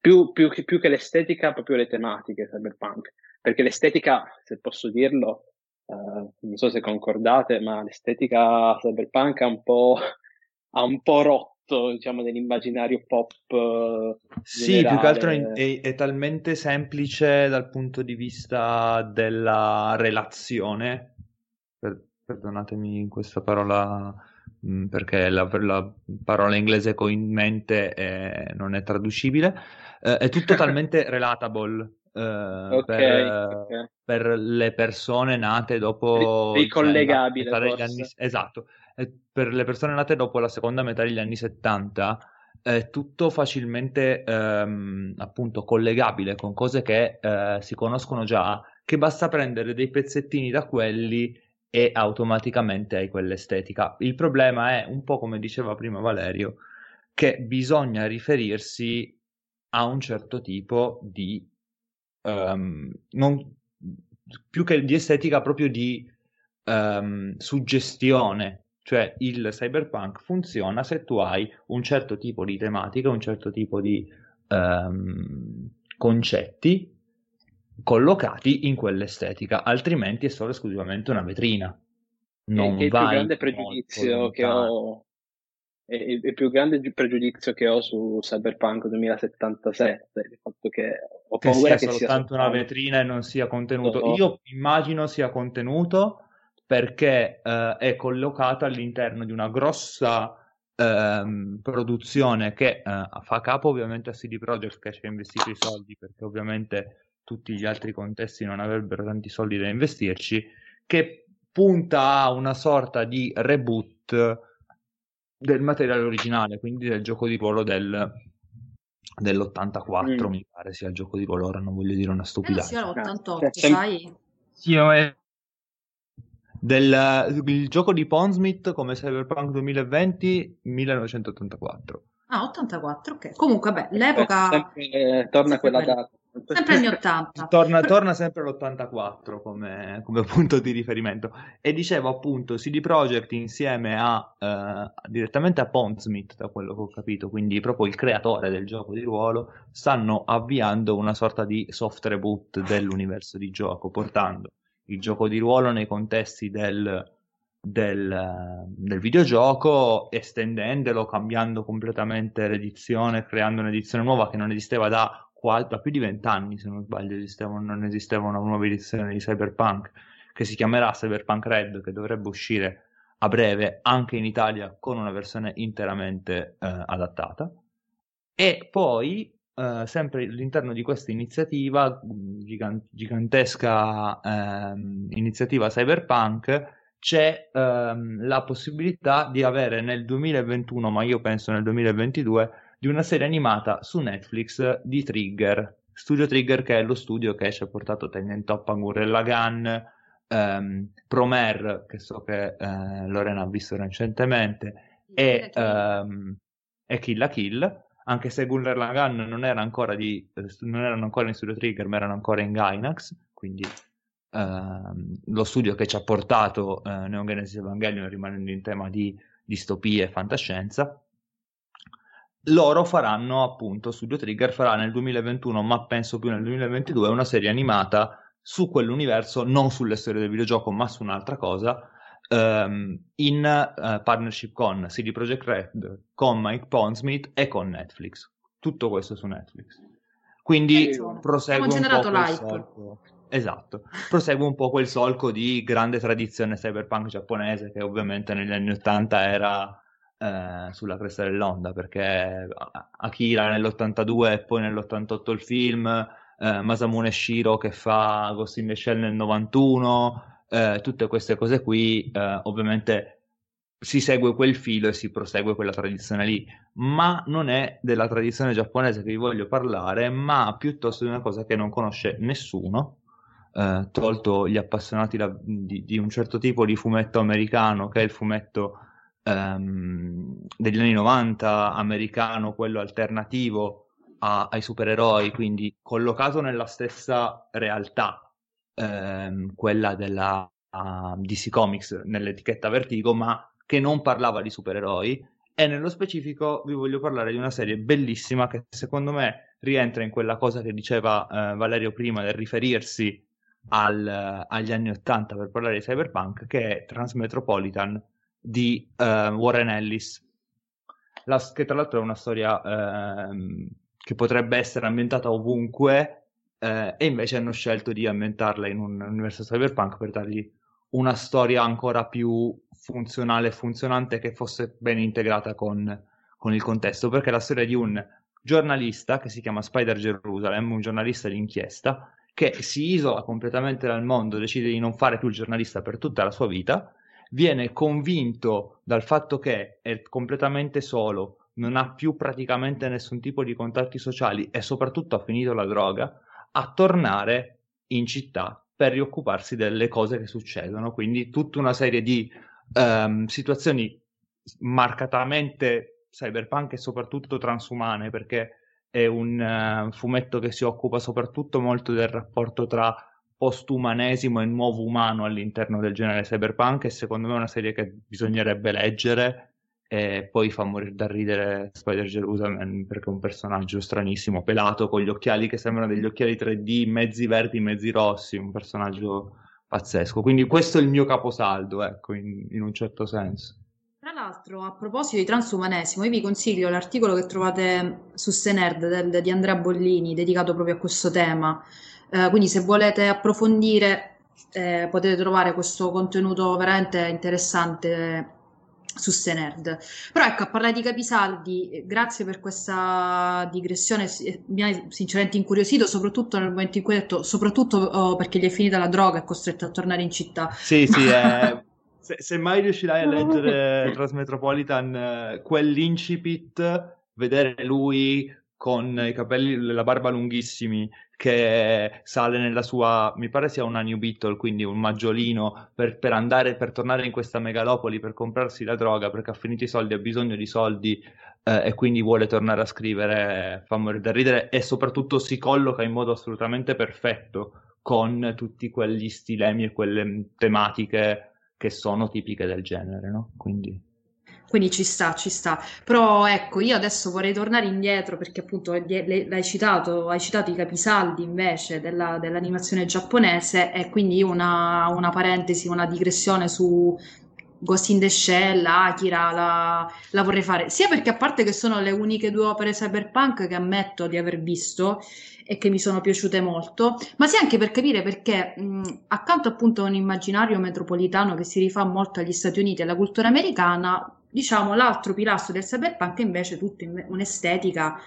più, più, più, che l'estetica, proprio le tematiche cyberpunk, perché l'estetica, se posso dirlo, uh, non so se concordate, ma l'estetica cyberpunk ha un po', ha un po' rotto diciamo, dell'immaginario pop. Uh, sì, più che altro è, è, talmente semplice dal punto di vista della relazione. Per, perdonatemi questa parola mh, perché la, la, parola inglese che ho in mente è, non è traducibile. Uh, è tutto talmente relatable. Uh, okay, per, okay. per, le persone nate dopo ricollegabile cioè, anni, esatto per le persone nate dopo la seconda metà degli anni 70 è tutto facilmente ehm, appunto collegabile con cose che eh, si conoscono già, che basta prendere dei pezzettini da quelli e automaticamente hai quell'estetica. Il problema è un po' come diceva prima Valerio, che bisogna riferirsi a un certo tipo di um, non, più che di estetica, proprio di um, suggestione cioè il cyberpunk funziona se tu hai un certo tipo di tematica, un certo tipo di um, concetti collocati in quell'estetica, altrimenti è solo esclusivamente una vetrina. Non è, il più grande pregiudizio che ho è il più grande pregiudizio che ho su Cyberpunk 2077 il fatto che ho paura che sia soltanto una vetrina e non sia contenuto. Io immagino sia contenuto perché eh, è collocato all'interno di una grossa ehm, produzione che eh, fa capo ovviamente a CD Projekt che ci ha investito i soldi perché ovviamente tutti gli altri contesti non avrebbero tanti soldi da investirci che punta a una sorta di reboot del materiale originale quindi del gioco di ruolo del, dell'84 mm. mi pare sia il gioco di ruolo ora non voglio dire una eh, sia l'88 sai sì, è del il gioco di Pondsmith come Cyberpunk 2020 1984. Ah, 84, ok. Comunque, beh, l'epoca... Sempre, eh, torna quella data. Sempre anni 80. Torna, torna sempre l'84 come, come, punto di riferimento. E dicevo appunto, CD Projekt insieme a eh, direttamente a Pondsmith, da quello che ho capito, quindi proprio il creatore del gioco di ruolo, stanno avviando una sorta di soft reboot dell'universo di gioco, portando il gioco di ruolo nei contesti del, del, del, videogioco, estendendolo, cambiando completamente l'edizione, creando un'edizione nuova che non esisteva da, da più di vent'anni, se non sbaglio, esisteva, non esisteva una nuova edizione di Cyberpunk che si chiamerà Cyberpunk Red, che dovrebbe uscire a breve anche in Italia con una versione interamente eh, adattata. E poi Uh, sempre all'interno di questa iniziativa, gigant- gigantesca uh, iniziativa cyberpunk, c'è uh, la possibilità di avere nel 2021, ma io penso nel 2022, di una serie animata su Netflix di Trigger. Studio Trigger che è lo studio che ci ha portato Tengen Toppa, Gurrella Gun, um, Promer, che so che eh, Lorena ha visto recentemente, e, um, e Kill la Kill anche se Gunnar Lagan non, era ancora di, eh, non erano ancora in Studio Trigger, ma erano ancora in Gainax, quindi ehm, lo studio che ci ha portato eh, Neon Genesis Evangelion rimanendo in tema di distopie e fantascienza. Loro faranno appunto, Studio Trigger farà nel 2021, ma penso più nel 2022, una serie animata su quell'universo, non sulle storie del videogioco, ma su un'altra cosa, um, in uh, partnership con CD Projekt Red, con Mike Pondsmith e con Netflix. Tutto questo su Netflix. Quindi prosegue un po' quel solco. Esatto, prosegue un po' quel solco di grande tradizione cyberpunk giapponese che ovviamente negli anni 80 era eh, sulla cresta dell'onda perché Akira nell'82 e poi nell'88 il film, eh, Masamune Shiro che fa Ghost in the Shell nel 91, eh, tutte queste cose qui, eh, ovviamente si segue quel filo e si prosegue quella tradizione lì, ma non è della tradizione giapponese che vi voglio parlare, ma piuttosto di una cosa che non conosce nessuno, eh, tolto gli appassionati da, di, di, un certo tipo di fumetto americano, che è il fumetto um, degli anni 90 americano, quello alternativo a, ai supereroi, quindi collocato nella stessa realtà, um, quella della uh, DC Comics nell'etichetta Vertigo, ma che non parlava di supereroi. E nello specifico vi voglio parlare di una serie bellissima che secondo me rientra in quella cosa che diceva uh, Valerio prima del riferirsi al, agli anni 80 per parlare di cyberpunk, che è Transmetropolitan di uh, Warren Ellis, la, che tra l'altro è una storia uh, che potrebbe essere ambientata ovunque uh, e invece hanno scelto di ambientarla in un universo cyberpunk per dargli una storia ancora più funzionale e funzionante che fosse ben integrata con, con il contesto, perché è la storia di un giornalista che si chiama Spider Jerusalem, un giornalista d'inchiesta, che si isola completamente dal mondo, decide di non fare più il giornalista per tutta la sua vita, viene convinto dal fatto che è completamente solo, non ha più praticamente nessun tipo di contatti sociali e soprattutto ha finito la droga, a tornare in città per rioccuparsi delle cose che succedono. Quindi tutta una serie di um, situazioni marcatamente cyberpunk e soprattutto transumane, perché è un uh, fumetto che si occupa soprattutto molto del rapporto tra postumanesimo e nuovo umano all'interno del genere cyberpunk e secondo me è una serie che bisognerebbe leggere e poi fa morire da ridere Spider Jerusalem perché è un personaggio stranissimo, pelato con gli occhiali che sembrano degli occhiali 3D, mezzi verdi, mezzi rossi, un personaggio pazzesco. Quindi questo è il mio caposaldo, ecco, in, in un certo senso. Tra l'altro, a proposito di transumanesimo, io vi consiglio l'articolo che trovate su Senerd di Andrea Bollini, dedicato proprio a questo tema. Eh, quindi, se volete approfondire, eh, potete trovare questo contenuto veramente interessante su Senerd. Però ecco, a parlare di capisaldi, grazie per questa digressione, mi ha sinceramente incuriosito, soprattutto nel momento in cui hai detto, soprattutto oh, perché gli è finita la droga e è costretto a tornare in città. Sì, sì, è se, se, mai riuscirai a leggere Transmetropolitan, eh, quell'incipit, vedere lui con i capelli, la barba lunghissimi, che sale nella sua, mi pare sia una New Beetle, quindi un maggiolino, per, per, andare, per tornare in questa megalopoli, per comprarsi la droga, perché ha finito i soldi, ha bisogno di soldi eh, e quindi vuole tornare a scrivere, fa morire da ridere e soprattutto si colloca in modo assolutamente perfetto con tutti quegli stilemi e quelle tematiche che sono tipiche del genere, no? Quindi... Quindi ci sta, ci sta. Però ecco, io adesso vorrei tornare indietro perché appunto l'hai citato, hai citato i capisaldi invece della, dell'animazione giapponese e quindi una, una parentesi, una digressione su Ghost in the Shell, Akira, la, la, vorrei fare, sia perché a parte che sono le uniche due opere cyberpunk che ammetto di aver visto e che mi sono piaciute molto, ma sia anche per capire perché mh, accanto appunto a un immaginario metropolitano che si rifà molto agli Stati Uniti e alla cultura americana, diciamo l'altro pilastro del cyberpunk è invece tutta un'estetica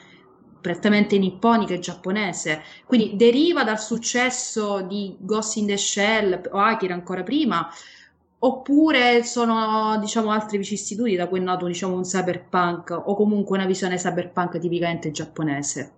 prettamente nipponica e giapponese, quindi deriva dal successo di Ghost in the Shell o Akira ancora prima, oppure sono diciamo altri vicissitudini da cui è nato diciamo un cyberpunk o comunque una visione cyberpunk tipicamente giapponese.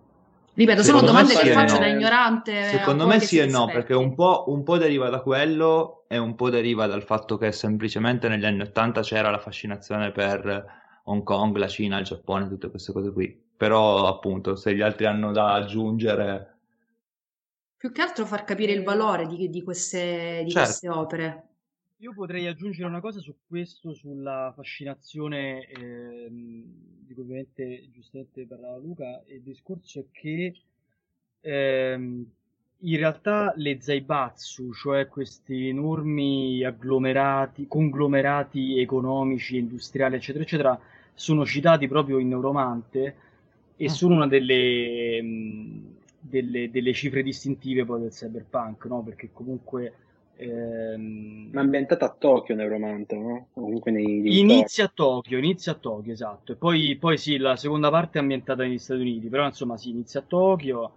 Ripeto, sono domande che faccio no. da ignorante. Secondo me sì e no, perché un po', un po', deriva da quello e un po' deriva dal fatto che semplicemente negli anni Ottanta c'era la fascinazione per Hong Kong, la Cina, il Giappone, tutte queste cose qui. Però appunto, se gli altri hanno da aggiungere... Più che altro far capire il valore di, di, queste, di certo. queste opere. Io potrei aggiungere una cosa su questo, sulla fascinazione ehm, di cui ovviamente giustamente parlava Luca, il discorso è che ehm, in realtà le zaibatsu, cioè questi enormi agglomerati, conglomerati economici, industriali, eccetera, eccetera, sono citati proprio in Neuromante e ah. sono una delle, delle, delle cifre distintive poi del cyberpunk, no? Perché comunque Ehm... Ma ambientata a Tokyo Neuromante, no? Comunque nei inizia a Tokyo, inizia a Tokyo, esatto. E poi, poi sì, la seconda parte è ambientata negli Stati Uniti, però insomma sì, inizia a Tokyo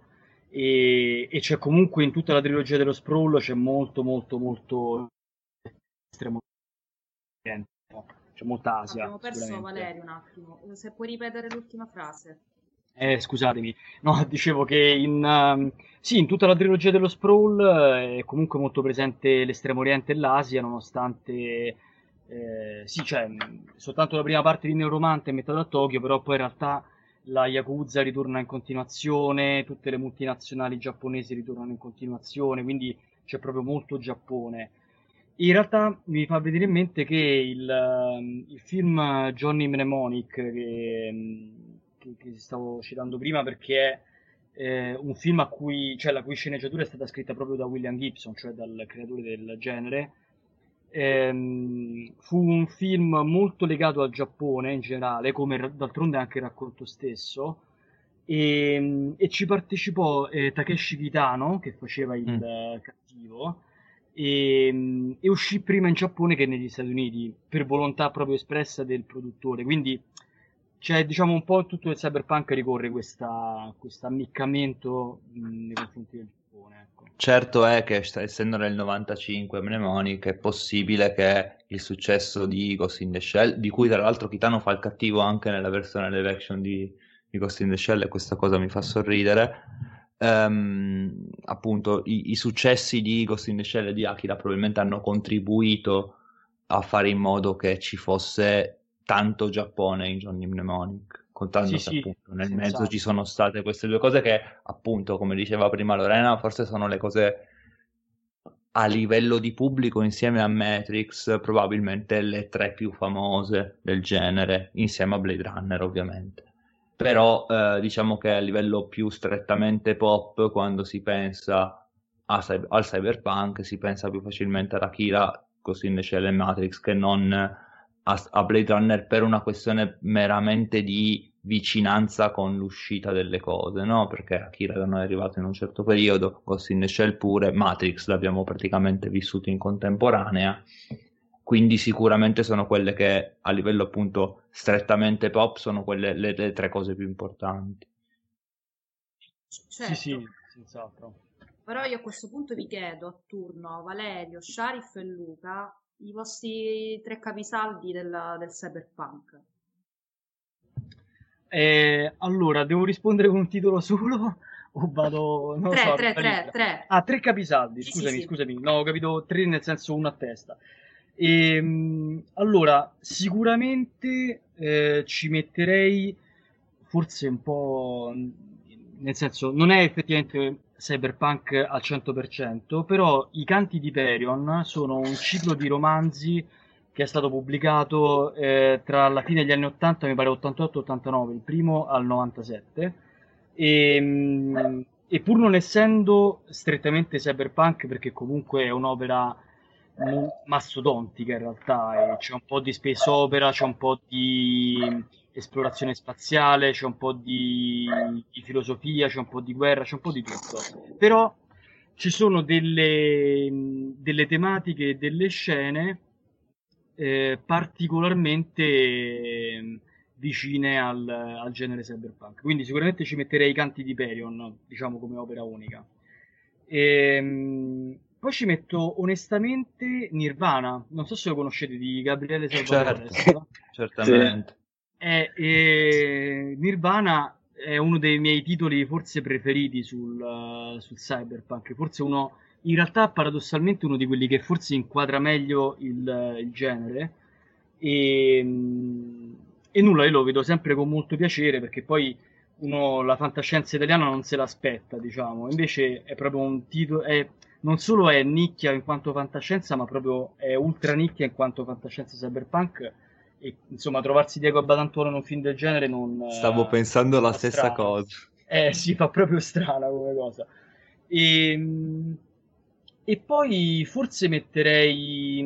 e, e c'è comunque in tutta la trilogia dello Sprawl c'è molto molto molto estremo c'è molta Asia. Abbiamo perso Valerio un attimo, se puoi ripetere l'ultima frase. Eh, scusatemi, no, dicevo che in, uh, sì, in tutta la trilogia dello Sprawl uh, è comunque molto presente l'estremo oriente e l'Asia, nonostante eh, sì, cioè, soltanto la prima parte di Neuromante è metà da Tokyo, però poi in realtà la Yakuza ritorna in continuazione, tutte le multinazionali giapponesi ritornano in continuazione, quindi c'è proprio molto Giappone. In realtà mi fa vedere in mente che il, ehm, il film Johnny Mnemonic, che, che, che, stavo citando prima, perché è eh, un film a cui, cioè, la cui sceneggiatura è stata scritta proprio da William Gibson, cioè dal creatore del genere, ehm, fu un film molto legato al Giappone in generale, come d'altronde anche il racconto stesso, e, e ci partecipò eh, Takeshi Kitano, che faceva il mm. cattivo, e, e, uscì prima in Giappone che negli Stati Uniti, per volontà proprio espressa del produttore, quindi c'è diciamo un po' tutto il cyberpunk ricorre questo ammiccamento nei confronti del Giappone. Certo è che essendo nel 95 Mnemonic è possibile che il successo di Ghost in the Shell, di cui tra l'altro Kitano fa il cattivo anche nella versione live action di, di Ghost in the Shell e questa cosa mi fa sorridere, um, appunto i, i, successi di Ghost in the Shell e di Akira probabilmente hanno contribuito a fare in modo che ci fosse tanto Giappone in Johnny Mnemonic contando sì, che appunto nel mezzo esatto. ci sono state queste due cose che appunto come diceva prima Lorena forse sono le cose a livello di pubblico insieme a Matrix probabilmente le tre più famose del genere insieme a Blade Runner ovviamente però eh, diciamo che a livello più strettamente pop quando si pensa a, al cyberpunk si pensa più facilmente ad Akira così invece alle Matrix che non a, a Blade Runner per una questione meramente di vicinanza con l'uscita delle cose, no? Perché Akira da noi è arrivato in un certo periodo, Ghost in the Shell pure, Matrix l'abbiamo praticamente vissuto in contemporanea, quindi sicuramente sono quelle che a livello appunto strettamente pop sono quelle le, le tre cose più importanti. Certo. Sì, sì, senz'altro. Però io a questo punto vi chiedo a turno, Valerio, Sharif e Luca, i vostri tre capisaldi del, del cyberpunk. Eh, allora, devo rispondere con un titolo solo o vado... Non tre, so, tre, tre, tre. Ah, tre capisaldi, scusami, sì, sì. scusami. No, ho capito tre nel senso uno a testa. E, ehm, allora, sicuramente eh, ci metterei forse un po'... Nel senso, non è effettivamente cyberpunk al 100%, però I canti di Perion sono un ciclo di romanzi che è stato pubblicato eh, tra la fine degli anni 80, mi pare 88-89, il primo al 97, e, mm, e, pur non essendo strettamente cyberpunk, perché comunque è un'opera mastodontica in realtà, c'è un po' di space opera, c'è un po' di esplorazione spaziale, c'è un po' di, di, filosofia, c'è un po' di guerra, c'è un po' di tutto. Però ci sono delle, delle tematiche e delle scene eh, particolarmente vicine al, al, genere cyberpunk. Quindi sicuramente ci metterei i canti di Perion, diciamo come opera unica. E, ehm, poi ci metto onestamente Nirvana, non so se lo conoscete di Gabriele Salvatore. Certo, certamente. È, è, Nirvana è uno dei miei titoli forse preferiti sul, uh, sul cyberpunk, forse uno, in realtà paradossalmente uno di quelli che forse inquadra meglio il, il genere. E, e, nulla, io lo vedo sempre con molto piacere perché poi uno la fantascienza italiana non se l'aspetta, diciamo, invece è proprio un titolo, è, non solo è nicchia in quanto fantascienza, ma proprio è ultra nicchia in quanto fantascienza cyberpunk e insomma trovarsi Diego Badantuono in un film del genere non... Stavo pensando la stessa strano. cosa. Eh, si fa proprio strana come cosa. E, ehm, e poi forse metterei...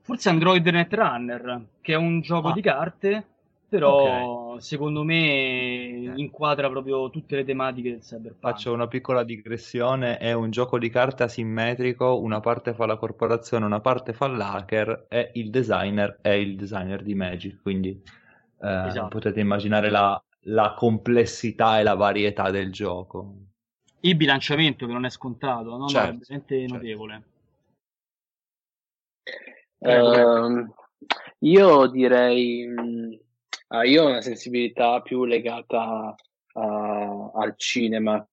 Forse Android Netrunner, che è un gioco ah. di carte però okay. secondo me inquadra proprio tutte le tematiche del cyberpunk. Faccio una piccola digressione, è un gioco di carte asimmetrico, una parte fa la corporazione, una parte fa l'hacker e il designer è il designer di Magic, quindi eh, esatto. potete immaginare la, la, complessità e la varietà del gioco. Il bilanciamento che non è scontato, no? Certo, no, è veramente certo. notevole. Uh, io direi Uh, io ho una sensibilità più legata uh, al cinema,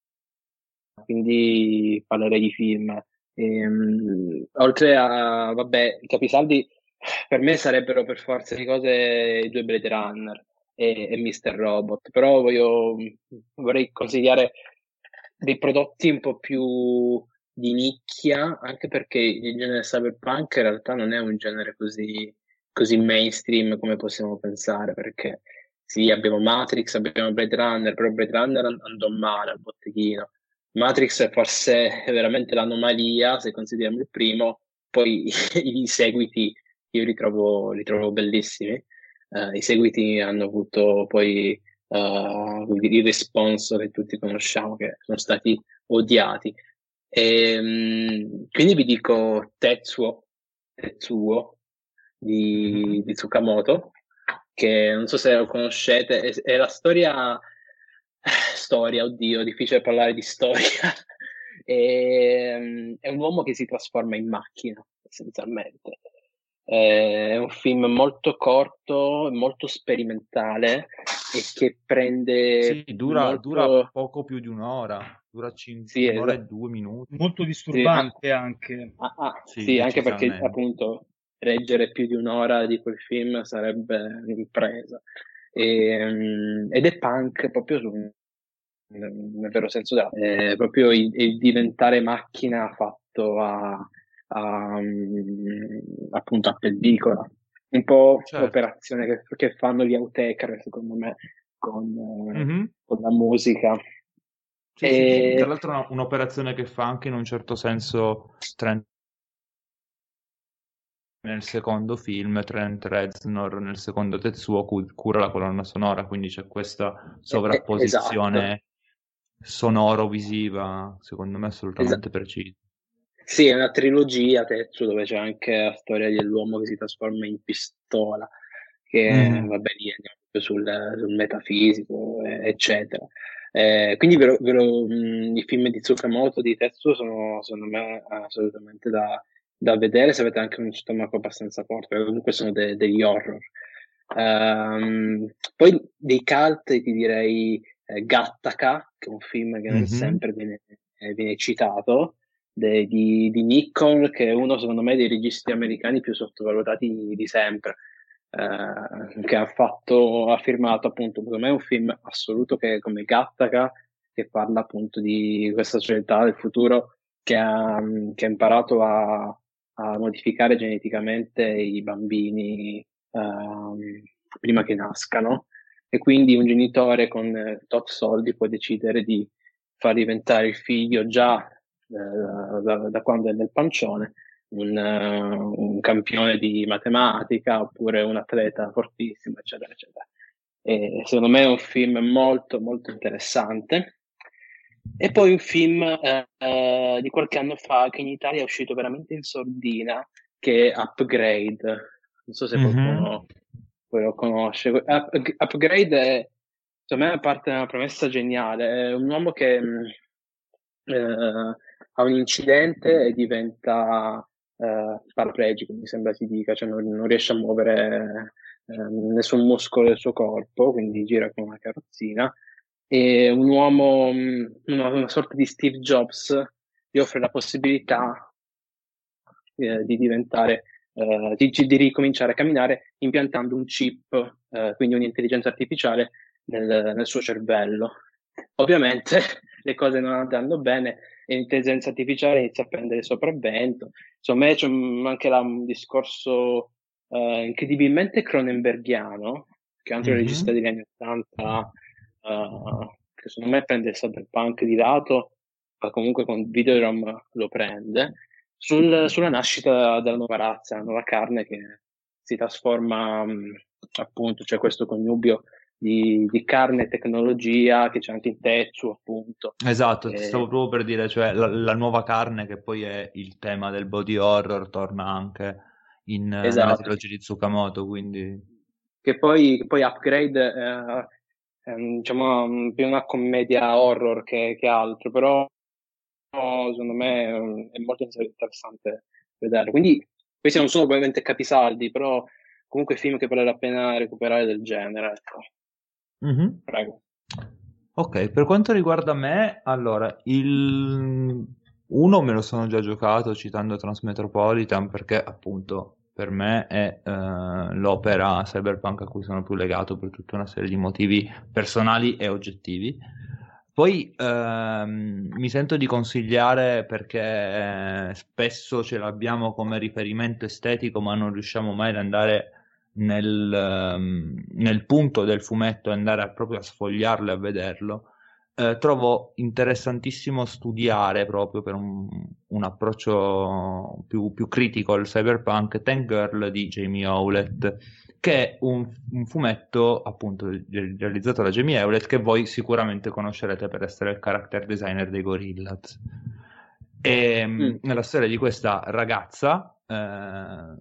quindi parlerei di film. E, um, oltre a, vabbè, i capisaldi per me sarebbero per forza di cose i due Blade Runner e, e Mr. Robot, però voglio, vorrei consigliare dei prodotti un po' più di nicchia, anche perché il genere cyberpunk in realtà non è un genere così, così mainstream come possiamo pensare, perché sì, abbiamo Matrix, abbiamo Blade Runner, però Blade Runner andò male al botteghino. Matrix è forse veramente l'anomalia, se consideriamo il primo, poi i seguiti io li trovo, li trovo bellissimi. Uh, I seguiti hanno avuto poi uh, il responso che tutti conosciamo, che sono stati odiati. E, um, quindi vi dico Tetsuo, Tetsuo di, di Tsukamoto, che non so se lo conoscete, è, è la storia, storia, oddio, difficile parlare di storia. è, um, è un uomo che si trasforma in macchina, essenzialmente. È un film molto corto, molto sperimentale e che prende. Sì, dura, molto... dura poco più di un'ora, dura cin- sì, un'ora esatto. e due minuti. Molto disturbante sì. anche. Ah, ah, sì, sì anche perché appunto reggere più di un'ora di quel film sarebbe un'impresa. E, um, ed è punk proprio su, nel vero senso della, è proprio il, il diventare macchina fatto a a, appunto a pellicola. Un po' certo. l'operazione che, che, fanno gli Outtaker, secondo me, con, mm-hmm. con la musica. Sì, e... sì, tra l'altro un'operazione che fa anche in un certo senso Trent nel secondo film, Trent Reznor nel secondo Tetsuo cura la colonna sonora, quindi c'è questa sovrapposizione esatto. sonoro-visiva, secondo me assolutamente esatto. precisa. Sì, è una trilogia, Tetsu, dove c'è anche la storia dell'uomo che si trasforma in pistola, che mm. vabbè lì andiamo sul, sul metafisico, eccetera. Eh, quindi ve lo, mh, i film di Tsukamoto, di Tetsu, sono secondo me assolutamente da, da vedere se avete anche uno stomaco abbastanza forte, comunque sono de, degli horror. Um, poi dei cult ti direi eh, Gattaca, che è un film che mm-hmm. sempre viene, viene citato, de, di, di Nikon, che è uno secondo me dei registi americani più sottovalutati di, di sempre. Uh, che ha fatto, ha firmato appunto, secondo me è un film assoluto che come Gattaca, che parla appunto di questa società del futuro che ha, che ha imparato a, a, modificare geneticamente i bambini uh, prima che nascano e quindi un genitore con tot soldi può decidere di far diventare il figlio già eh, da, da, quando è nel pancione, un, uh, un, campione di matematica oppure un atleta fortissimo, eccetera, eccetera. E secondo me è un film molto, molto interessante. E poi un film eh, di qualche anno fa che in Italia è uscito veramente in sordina, che è Upgrade. Non so se qualcuno mm-hmm. lo conosce. Up, Upgrade è, secondo me, parte di una promessa geniale. È un uomo che mm, eh, ha un incidente e diventa eh, paraplegico, mi sembra si dica, cioè non, non riesce a muovere eh, nessun muscolo del suo corpo, quindi gira con una carrozzina. E un uomo, mm, una, una sorta di Steve Jobs, gli offre la possibilità eh, di diventare, eh, di, di, ricominciare a camminare impiantando un chip, eh, quindi un'intelligenza artificiale nel, nel suo cervello. Ovviamente le cose non andranno bene e l'intelligenza artificiale inizia a prendere sopravvento. Insomma, c'è anche là un discorso uh, incredibilmente cronenbergiano, che è un altro mm-hmm. regista degli anni 80, uh, eh, che secondo me prende il cyberpunk di lato, ma comunque con Videodrome lo prende, sul, sulla nascita della nuova razza, la nuova carne che si trasforma, um, appunto, c'è questo connubio di, di, carne e tecnologia che c'è anche in Tetsu appunto. Esatto e... stavo proprio per dire cioè la, la, nuova carne che poi è il tema del body horror torna anche in, esatto. nella trilogia di Tsukamoto quindi. Che poi, poi Upgrade eh, diciamo più una commedia horror che, che altro però secondo me è molto interessante vederlo quindi questi non sono ovviamente capisaldi però comunque film che vale la pena recuperare del genere ecco. Mm-hmm. Prego. Ok, per quanto riguarda me, allora, il... Uno me lo sono già giocato citando Transmetropolitan perché appunto per me è eh, l'opera cyberpunk a cui sono più legato per tutta una serie di motivi personali e oggettivi. Poi ehm, mi sento di consigliare perché eh, spesso ce l'abbiamo come riferimento estetico, ma non riusciamo mai ad andare nel, ehm, nel punto del fumetto e andare a, proprio a sfogliarlo e a vederlo. Eh, trovo interessantissimo studiare proprio per un, un approccio più, più, critico al cyberpunk Tank Girl di Jamie Howlett che è un, un, fumetto appunto realizzato da Jamie Hewlett che voi sicuramente conoscerete per essere il character designer dei Gorillaz. E mm. nella storia di questa ragazza, eh, la,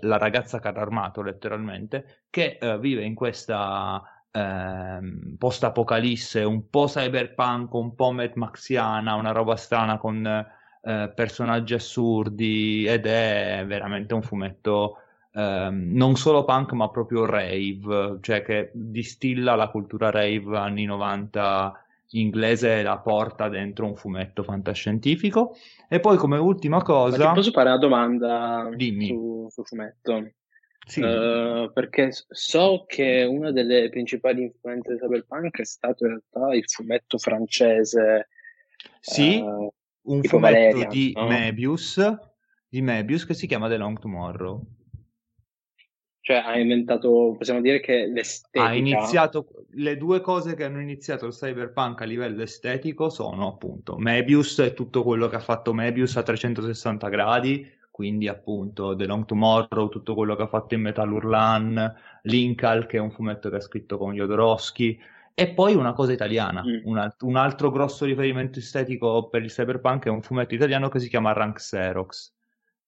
la, ragazza carro armato letteralmente, che eh, vive in questa eh, post-apocalisse un po' cyberpunk, un po' Mad Maxiana, una roba strana con eh, personaggi assurdi ed è veramente un fumetto ehm, non solo punk ma proprio rave, cioè che distilla la cultura rave anni 90 inglese e la porta dentro un fumetto fantascientifico. E poi come ultima cosa... Ma posso fare una domanda Dimmi. Su, sul fumetto? Sì. Uh, perché so che una delle principali influenze di Cyberpunk è stato in realtà il fumetto francese. Sì, uh, un fumetto Valerian, di, no? Mebius, di Mebius che si chiama The Long Tomorrow. Cioè ha inventato, possiamo dire che l'estetica... Ha iniziato, le due cose che hanno iniziato il cyberpunk a livello estetico sono appunto Mebius e tutto quello che ha fatto Mebius a 360 gradi, quindi appunto The Long Tomorrow, tutto quello che ha fatto in Metal Urlan, Linkal che è un fumetto che ha scritto con Jodorowsky, e poi una cosa italiana, mm. un, alt- un, altro grosso riferimento estetico per il cyberpunk è un fumetto italiano che si chiama Rank Xerox,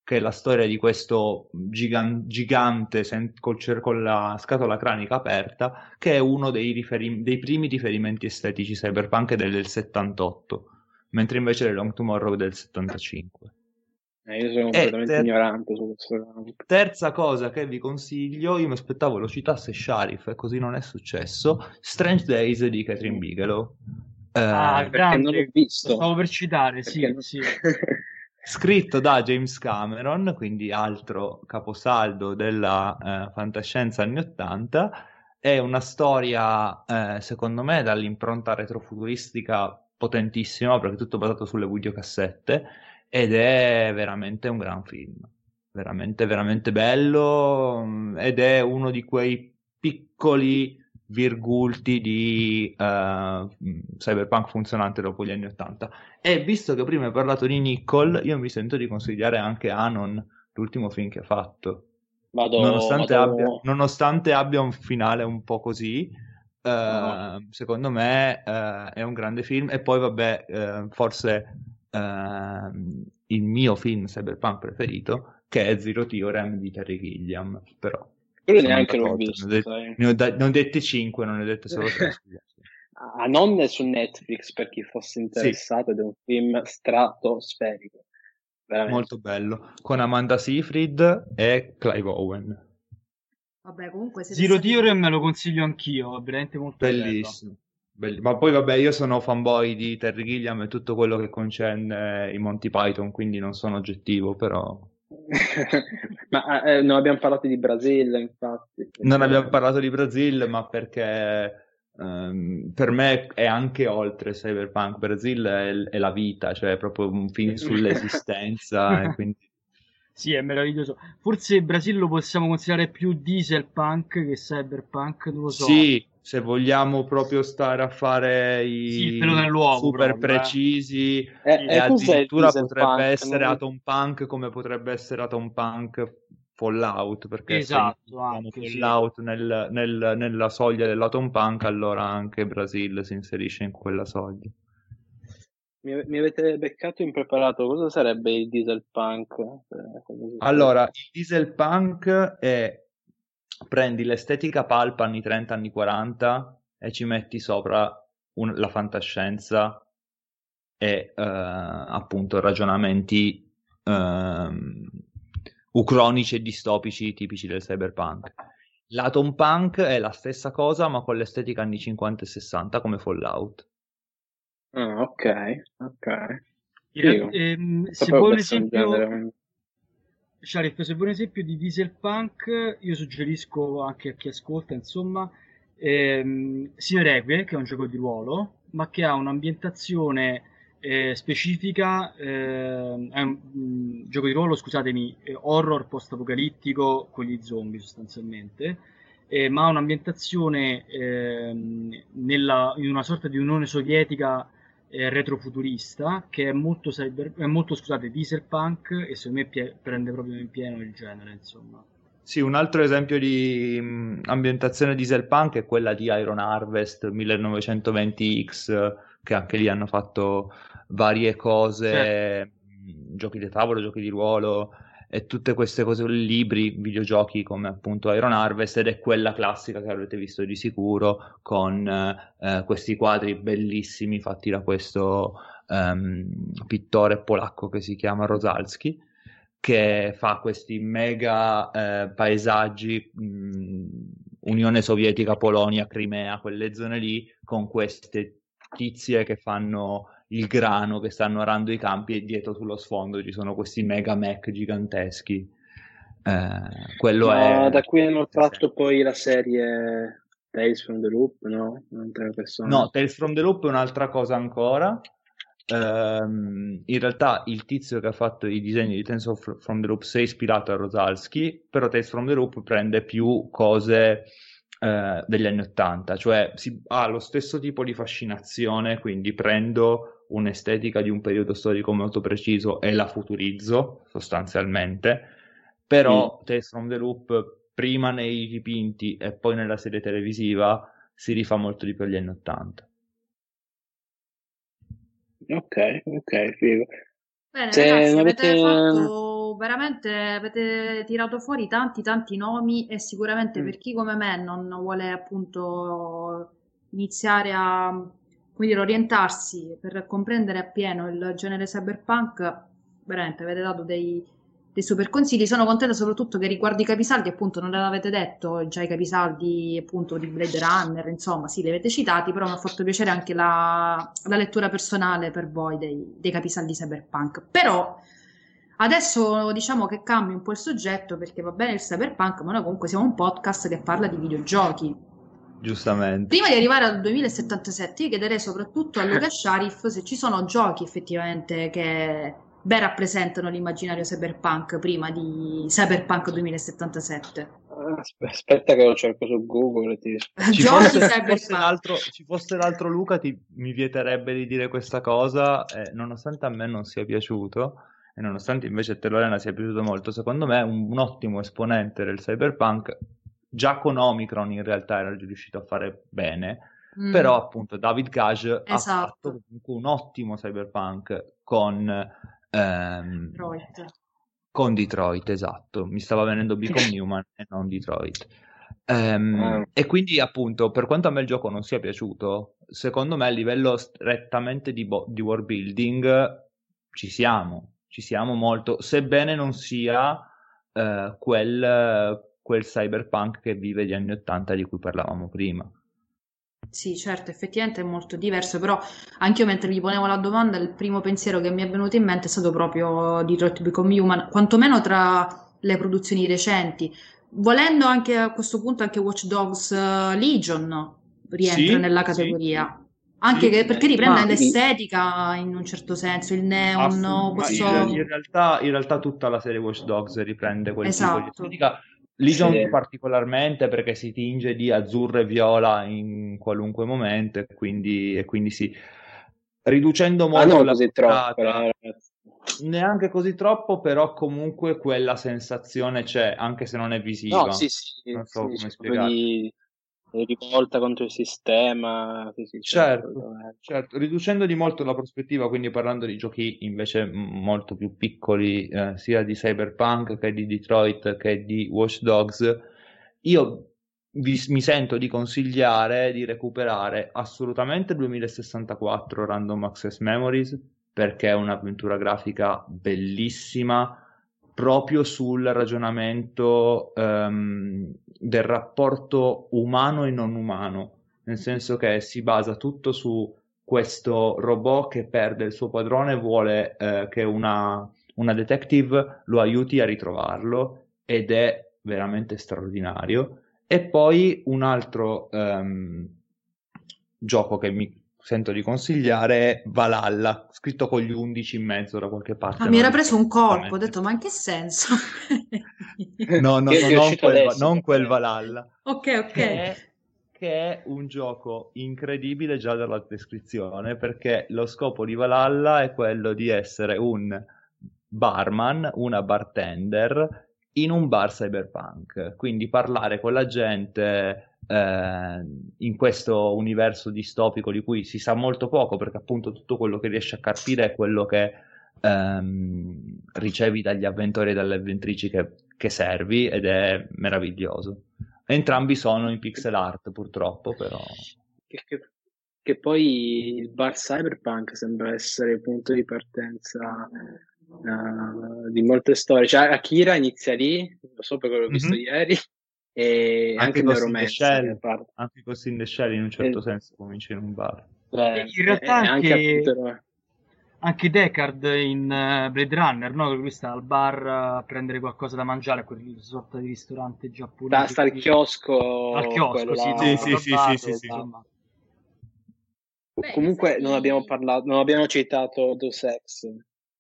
che è la storia di questo gigan- gigante sen- col cer- con la scatola cranica aperta, che è uno dei, riferi- dei primi riferimenti estetici cyberpunk del 78, mentre invece le Long Tomorrow è del 75. Eh, io sono completamente ter- ignorante su questo. Terza cosa che vi consiglio, io mi aspettavo lo citasse Sharif e così non è successo, Strange Days di Catherine Bigelow. Ah, eh, grande, non l'ho visto. Stavo per citare, perché sì, non... sì. scritto da James Cameron, quindi altro caposaldo della eh, fantascienza anni 80. È una storia, eh, secondo me, dall'impronta retrofuturistica potentissima, perché è tutto basato sulle videocassette, ed è veramente un gran film. Veramente, veramente bello, mm, ed è uno di quei piccoli virgulti di uh, cyberpunk funzionante dopo gli anni 80. E visto che prima hai parlato di Nicole, io mi sento di consigliare anche Anon, l'ultimo film che ha fatto. Vado, nonostante, vado... Abbia, nonostante, Abbia, un finale un po' così, uh, no. secondo me uh, è un grande film. E poi, vabbè, forse il mio film cyberpunk preferito, che è Zero Theorem di Terry Gilliam, però quello neanche l'ho visto. Ne, de- ne, ho da- ne ho dette 5, non ne ho dette solo 3. A non è su Netflix per chi fosse interessato, sì. ed è un film stratosferico. Veramente. Molto bello. Con Amanda Seyfried e Clive Owen. Vabbè, comunque Zero Theorem me lo consiglio anch'io, è veramente molto bellissimo. Bello. Ma poi vabbè, io sono fanboy di Terry Gilliam e tutto quello che concerne i Monty Python, quindi non sono oggettivo, però ma eh, non abbiamo parlato di Brasile, infatti. Non abbiamo parlato di Brasile, ma perché um, per me è anche oltre Cyberpunk. Brasile è, è, la vita, cioè è proprio un film sull'esistenza. quindi... Sì, è meraviglioso. Forse Brasile lo possiamo considerare più dieselpunk che cyberpunk, non lo so. Sì, se vogliamo proprio stare a fare i sì, super proprio, eh. precisi eh. e addirittura potrebbe punk, essere non... Atom Punk come potrebbe essere Atom Punk Fallout perché esatto, se anche, Fallout sì. nel, nel, nella soglia dell'Atom Punk allora anche Brasil si inserisce in quella soglia mi, mi avete beccato impreparato cosa sarebbe il diesel punk? allora il diesel punk è prendi l'estetica pulp anni 30, anni 40 e ci metti sopra un, la fantascienza e uh, appunto ragionamenti uh, ucronici e distopici tipici del cyberpunk. L'Atom Punk è la stessa cosa ma con l'estetica anni 50 e 60 come Fallout. Ah, ok, ok. Re- ehm, se vuoi un esempio... Sharif, se vuoi un esempio di dieselpunk, io suggerisco anche a chi ascolta, insomma, ehm, Sinereque, che è un gioco di ruolo, ma che ha un'ambientazione eh, specifica, eh, è un, un, gioco di ruolo, scusatemi, horror post-apocalittico con gli zombie sostanzialmente, eh, ma ha un'ambientazione ehm, nella, in una sorta di Unione Sovietica eh, retrofuturista che è molto, cyber, è molto scusate, dieselpunk e secondo me pie- prende proprio in pieno il genere, insomma. Sì, un altro esempio di mh, ambientazione dieselpunk è quella di Iron Harvest 1920X, che anche lì hanno fatto varie cose, certo. giochi di tavolo, giochi di ruolo e tutte queste cose, libri, videogiochi come appunto Iron Harvest ed è quella classica che avrete visto di sicuro con eh, questi quadri bellissimi fatti da questo um, pittore polacco che si chiama Rosalski che fa questi mega eh, paesaggi mh, Unione Sovietica, Polonia, Crimea, quelle zone lì con queste tizie che fanno il grano che stanno arando i campi e dietro sullo sfondo ci sono questi mega mech giganteschi. Eh, quello no, è... Da qui hanno fatto poi la serie Tales from the Loop, no? No, Tales from the Loop è un'altra cosa ancora. Um, in realtà il tizio che ha fatto i disegni di Tales from the Loop si è ispirato a Rosalski, però Tales from the Loop prende più cose uh, degli anni Ottanta, cioè si, ha lo stesso tipo di fascinazione, quindi prendo un'estetica di un periodo storico molto preciso e la futurizzo sostanzialmente, però mm. Tales from the Loop prima nei dipinti e poi nella serie televisiva si rifà molto di più agli anni Ottanta. Ok, ok, figo. Bene, Se ragazzi, avete... avete fatto veramente, avete tirato fuori tanti tanti nomi e sicuramente mm. per chi come me non vuole appunto iniziare a come dire, orientarsi per comprendere appieno il genere cyberpunk, veramente avete dato dei, dei super consigli. Sono contenta soprattutto che riguardi i capisaldi, appunto, non l'avete detto, già i capisaldi appunto di Blade Runner, insomma, sì, li avete citati, però mi ha fatto piacere anche la, la lettura personale per voi dei, dei capisaldi cyberpunk. Però adesso diciamo che cambia un po' il soggetto perché va bene il cyberpunk, ma noi comunque siamo un podcast che parla di videogiochi Giustamente. Prima di arrivare al 2077, io chiederei soprattutto a Luca Sharif se ci sono giochi effettivamente che ben rappresentano l'immaginario cyberpunk prima di Cyberpunk 2077. Aspetta che lo cerco su Google. Ti... Ci, fosse, ci, fosse l'altro, ci fosse l'altro Luca ti, mi vieterebbe di dire questa cosa, eh, nonostante a me non sia piaciuto e nonostante invece te Lorena sia piaciuto molto, secondo me un, un ottimo esponente del cyberpunk già con Omicron in realtà era riuscito a fare bene, mm. però appunto David Cage esatto. ha fatto un ottimo cyberpunk con, ehm, Detroit. con Detroit, esatto, mi stava venendo Beacon Newman e non Detroit. Um, mm. E quindi appunto, per quanto a me il gioco non sia piaciuto, secondo me a livello strettamente di, bo- di world building ci siamo, ci siamo molto, sebbene non sia uh, quel quel cyberpunk che vive gli anni Ottanta di cui parlavamo prima. Sì, certo, effettivamente è molto diverso, però anche io mentre mi ponevo la domanda, il primo pensiero che mi è venuto in mente è stato proprio Detroit Become Human, quantomeno tra le produzioni recenti. Volendo anche a questo punto anche Watch Dogs uh, Legion rientra sì, nella categoria. Sì. Anche che, perché riprende l'estetica in un certo senso, il neon, questo... in, realtà, in realtà tutta la serie Watch Dogs riprende quel esatto. tipo di esatto. estetica Legion sì. particolarmente perché si tinge di azzurro e viola in qualunque momento e quindi, e quindi sì. Riducendo molto ah, la così troppo, neanche così troppo, però comunque quella sensazione c'è, anche se non è visiva. No, sì, sì, non so sì, come spiegare rivolta contro il sistema. Certo, certo, certo, riducendo di molto la prospettiva, quindi parlando di giochi invece molto più piccoli, eh, sia di Cyberpunk che di Detroit che di Watch Dogs, io vi, mi sento di consigliare di recuperare assolutamente 2064 Random Access Memories perché è un'avventura grafica bellissima proprio sul ragionamento um, del rapporto umano e non umano, nel senso che si basa tutto su questo robot che perde il suo padrone vuole eh, che una, una detective lo aiuti a ritrovarlo ed è veramente straordinario. E poi un altro um, gioco che mi sento di consigliare è Valhalla, scritto con gli 11 in mezzo da qualche parte. Ah, mi era preso un colpo, ho detto ma in che senso? no, no, no non, quel, non quel Valhalla. Ok, ok. Che è, che è un gioco incredibile già dalla descrizione, perché lo scopo di Valhalla è quello di essere un barman, una bartender in un bar cyberpunk, quindi parlare con la gente eh, in questo universo distopico di cui si sa molto poco, perché appunto tutto quello che riesci a capire è quello che ehm, ricevi dagli avventori e dalle avventrici che, che servi ed è meraviglioso. Entrambi sono in pixel art purtroppo, però... Che, che, che poi il bar cyberpunk sembra essere il punto di partenza uh, di molte storie. Cioè, Akira inizia lì, lo so perché l'ho visto mm-hmm. ieri, e anche, anche Neuromancer. Anche Ghost in the Shell in un certo e... senso comincia in un bar. Beh, in realtà anche, anche, anche Deckard in uh, Blade Runner, no? lui sta al bar a prendere qualcosa da mangiare a quel sorta di ristorante giapponese. Sta, sta al chiosco. Al chiosco, sì, sì, sì, sì, sì, sì, sì. Beh, Comunque non abbiamo parlato, non abbiamo citato Deus Ex.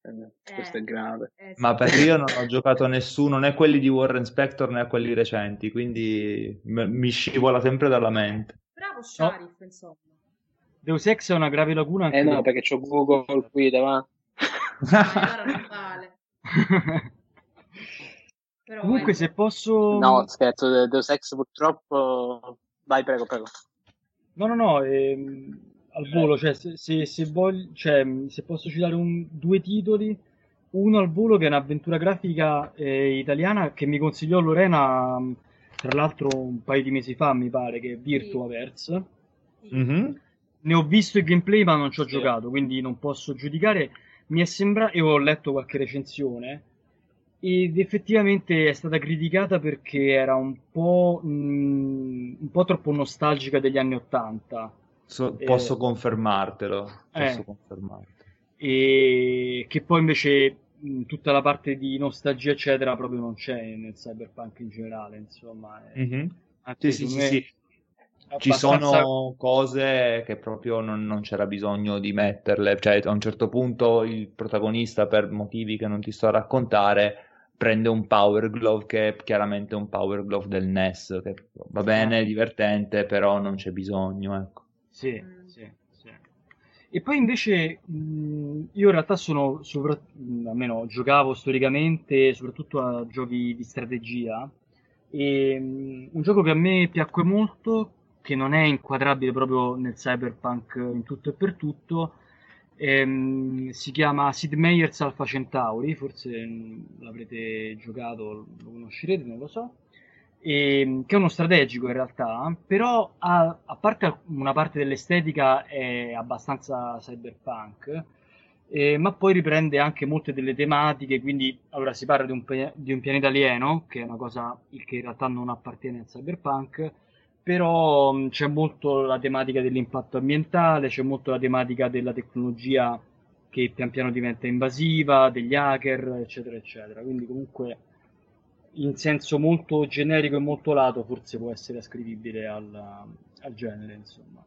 Eh, questo è grave. Eh, sì. Ma perché io non ho giocato a nessuno, né quelli di Warren Spector né a quelli recenti, quindi m- mi scivola sempre dalla mente. Bravo Sharif, no. insomma. Deus Ex è una grave laguna anche Eh no, perché c'ho Google qui davanti. allora non vale. Comunque, se posso. No, scherzo, Deus Ex purtroppo. Vai, prego, prego. No, no, no. Ehm al volo, cioè se, se, se, voglio, cioè, se posso citare un, due titoli, uno al volo che è un'avventura grafica eh, italiana che mi consigliò Lorena, tra l'altro un paio di mesi fa, mi pare, che è Virtuaverse. Mm-hmm. Ne ho visto il gameplay ma non ci ho sì. giocato, quindi non posso giudicare. Mi è sembrato, e ho letto qualche recensione, ed effettivamente è stata criticata perché era un po', mh, un po' troppo nostalgica degli anni Ottanta So, posso eh, confermartelo. Posso eh, confermartelo. E che poi invece tutta la parte di nostalgia, eccetera, proprio non c'è nel cyberpunk in generale. Insomma, mm-hmm. sì, sì, sì, sì. Ci sono cose che proprio non, non, c'era bisogno di metterle. Cioè, a un certo punto il protagonista, per motivi che non ti sto a raccontare, prende un Power Glove che è chiaramente un Power Glove del NES, che va bene, è divertente, però non c'è bisogno, ecco. Sì, mm. sì, sì. E poi invece mh, io in realtà sono, sopra, almeno giocavo storicamente soprattutto a giochi di strategia e mh, un gioco che a me piacque molto, che non è inquadrabile proprio nel cyberpunk in tutto e per tutto, ehm, si chiama Sid Meier's Alpha Centauri, forse l'avrete giocato, lo conoscerete, non lo so e, ehm, che è uno strategico in realtà, però ha, a parte una parte dell'estetica è abbastanza cyberpunk, eh, ma poi riprende anche molte delle tematiche, quindi allora si parla di un, di un, pianeta alieno, che è una cosa che in realtà non appartiene al cyberpunk, però mh, c'è molto la tematica dell'impatto ambientale, c'è molto la tematica della tecnologia che pian piano diventa invasiva, degli hacker, eccetera, eccetera. Quindi comunque in senso molto generico e molto lato forse può essere ascrivibile al, al genere, insomma.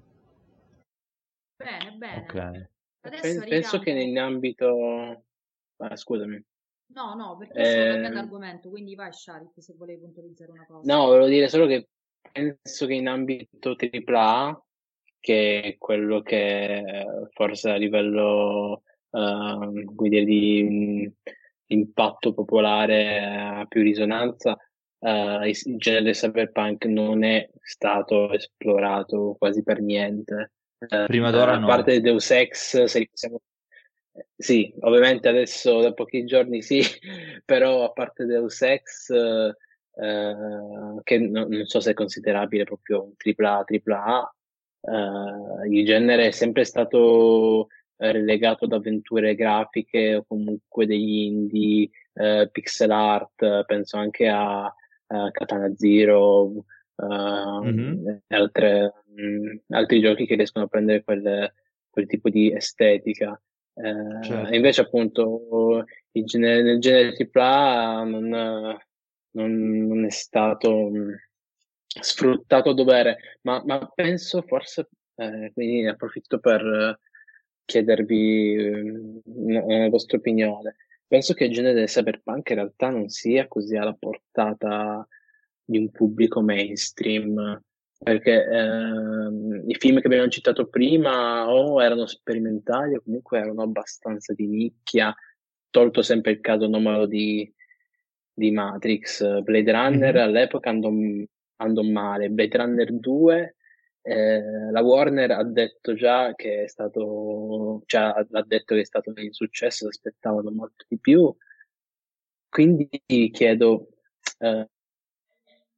Bene, bene. Okay. Adesso Penso che in ambito... Ah, scusami. No, no, perché eh... sto cambiando argomento, quindi vai Sharif se volevi puntualizzare una cosa. No, volevo dire solo che penso che in ambito AAA, che è quello che forse a livello uh, di impatto popolare ha più risonanza, uh, il genere cyberpunk non è stato esplorato quasi per niente. Uh, Prima d'ora a no. parte Deus Ex, se possiamo... Sì, ovviamente adesso da pochi giorni sì, però a parte Deus Ex, uh, che no, non so se è considerabile proprio un AAA, AAA, uh, il genere è sempre stato relegato ad avventure grafiche o comunque degli indie, eh, pixel art, penso anche a, a Katana Zero uh, mm-hmm. e altre, mh, altri giochi che riescono a prendere quel, quel tipo di estetica. Eh, Certo. invece appunto il genere, nel genere AAA non, non, non è stato mh, sfruttato a dovere, ma, ma penso forse, eh, quindi ne approfitto per chiedervi eh, una, una vostra opinione. Penso che il genere del cyberpunk in realtà non sia così alla portata di un pubblico mainstream, perché ehm, i film che abbiamo citato prima o erano sperimentali o comunque erano abbastanza di nicchia, tolto sempre il caso anomalo di, di Matrix. Blade Runner Mhm. all'epoca andò, andò male, Blade Runner 2 eh, la Warner ha detto già che è stato, cioè, ha detto che è stato un insuccesso, aspettavano molto di più. Quindi chiedo, eh,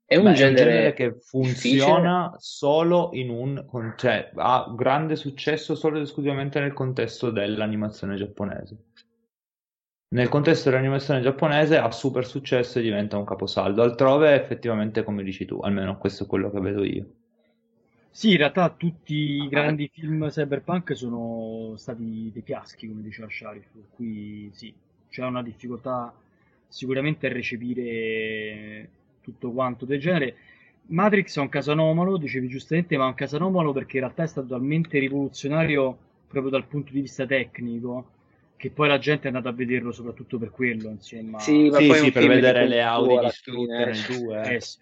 è un Beh, un genere genere che difficile? funziona solo in un, cioè ha grande successo solo ed esclusivamente nel contesto dell'animazione giapponese. Nel contesto dell'animazione giapponese ha super successo e diventa un caposaldo. Altrove, effettivamente, come dici tu, almeno questo è quello che vedo io. Sì, in realtà tutti i grandi film cyberpunk sono stati dei fiaschi, come diceva Sharif, per cui sì, c'è una difficoltà sicuramente a recepire tutto quanto del genere. Matrix è un caso anomalo, dicevi giustamente, ma è un caso anomalo perché in realtà è stato talmente rivoluzionario proprio dal punto di vista tecnico che poi la gente è andata a vederlo soprattutto per quello, insomma. Sì, ma Sì, poi sì, un per vedere le Audi distrutte nel 2. Eh sì.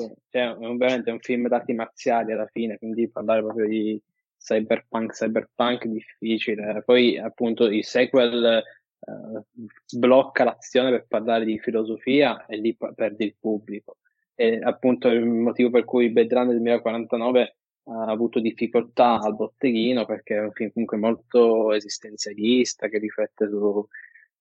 Cioè, è un- veramente un film d'arti marziali alla fine, quindi parlare proprio di cyberpunk, cyberpunk è difficile. Poi appunto il sequel eh, blocca l'azione per parlare di filosofia e lì perdi il pubblico. E appunto il motivo per cui Blade Runner 2049 ha avuto difficoltà al botteghino perché è un film comunque molto esistenzialista che riflette su,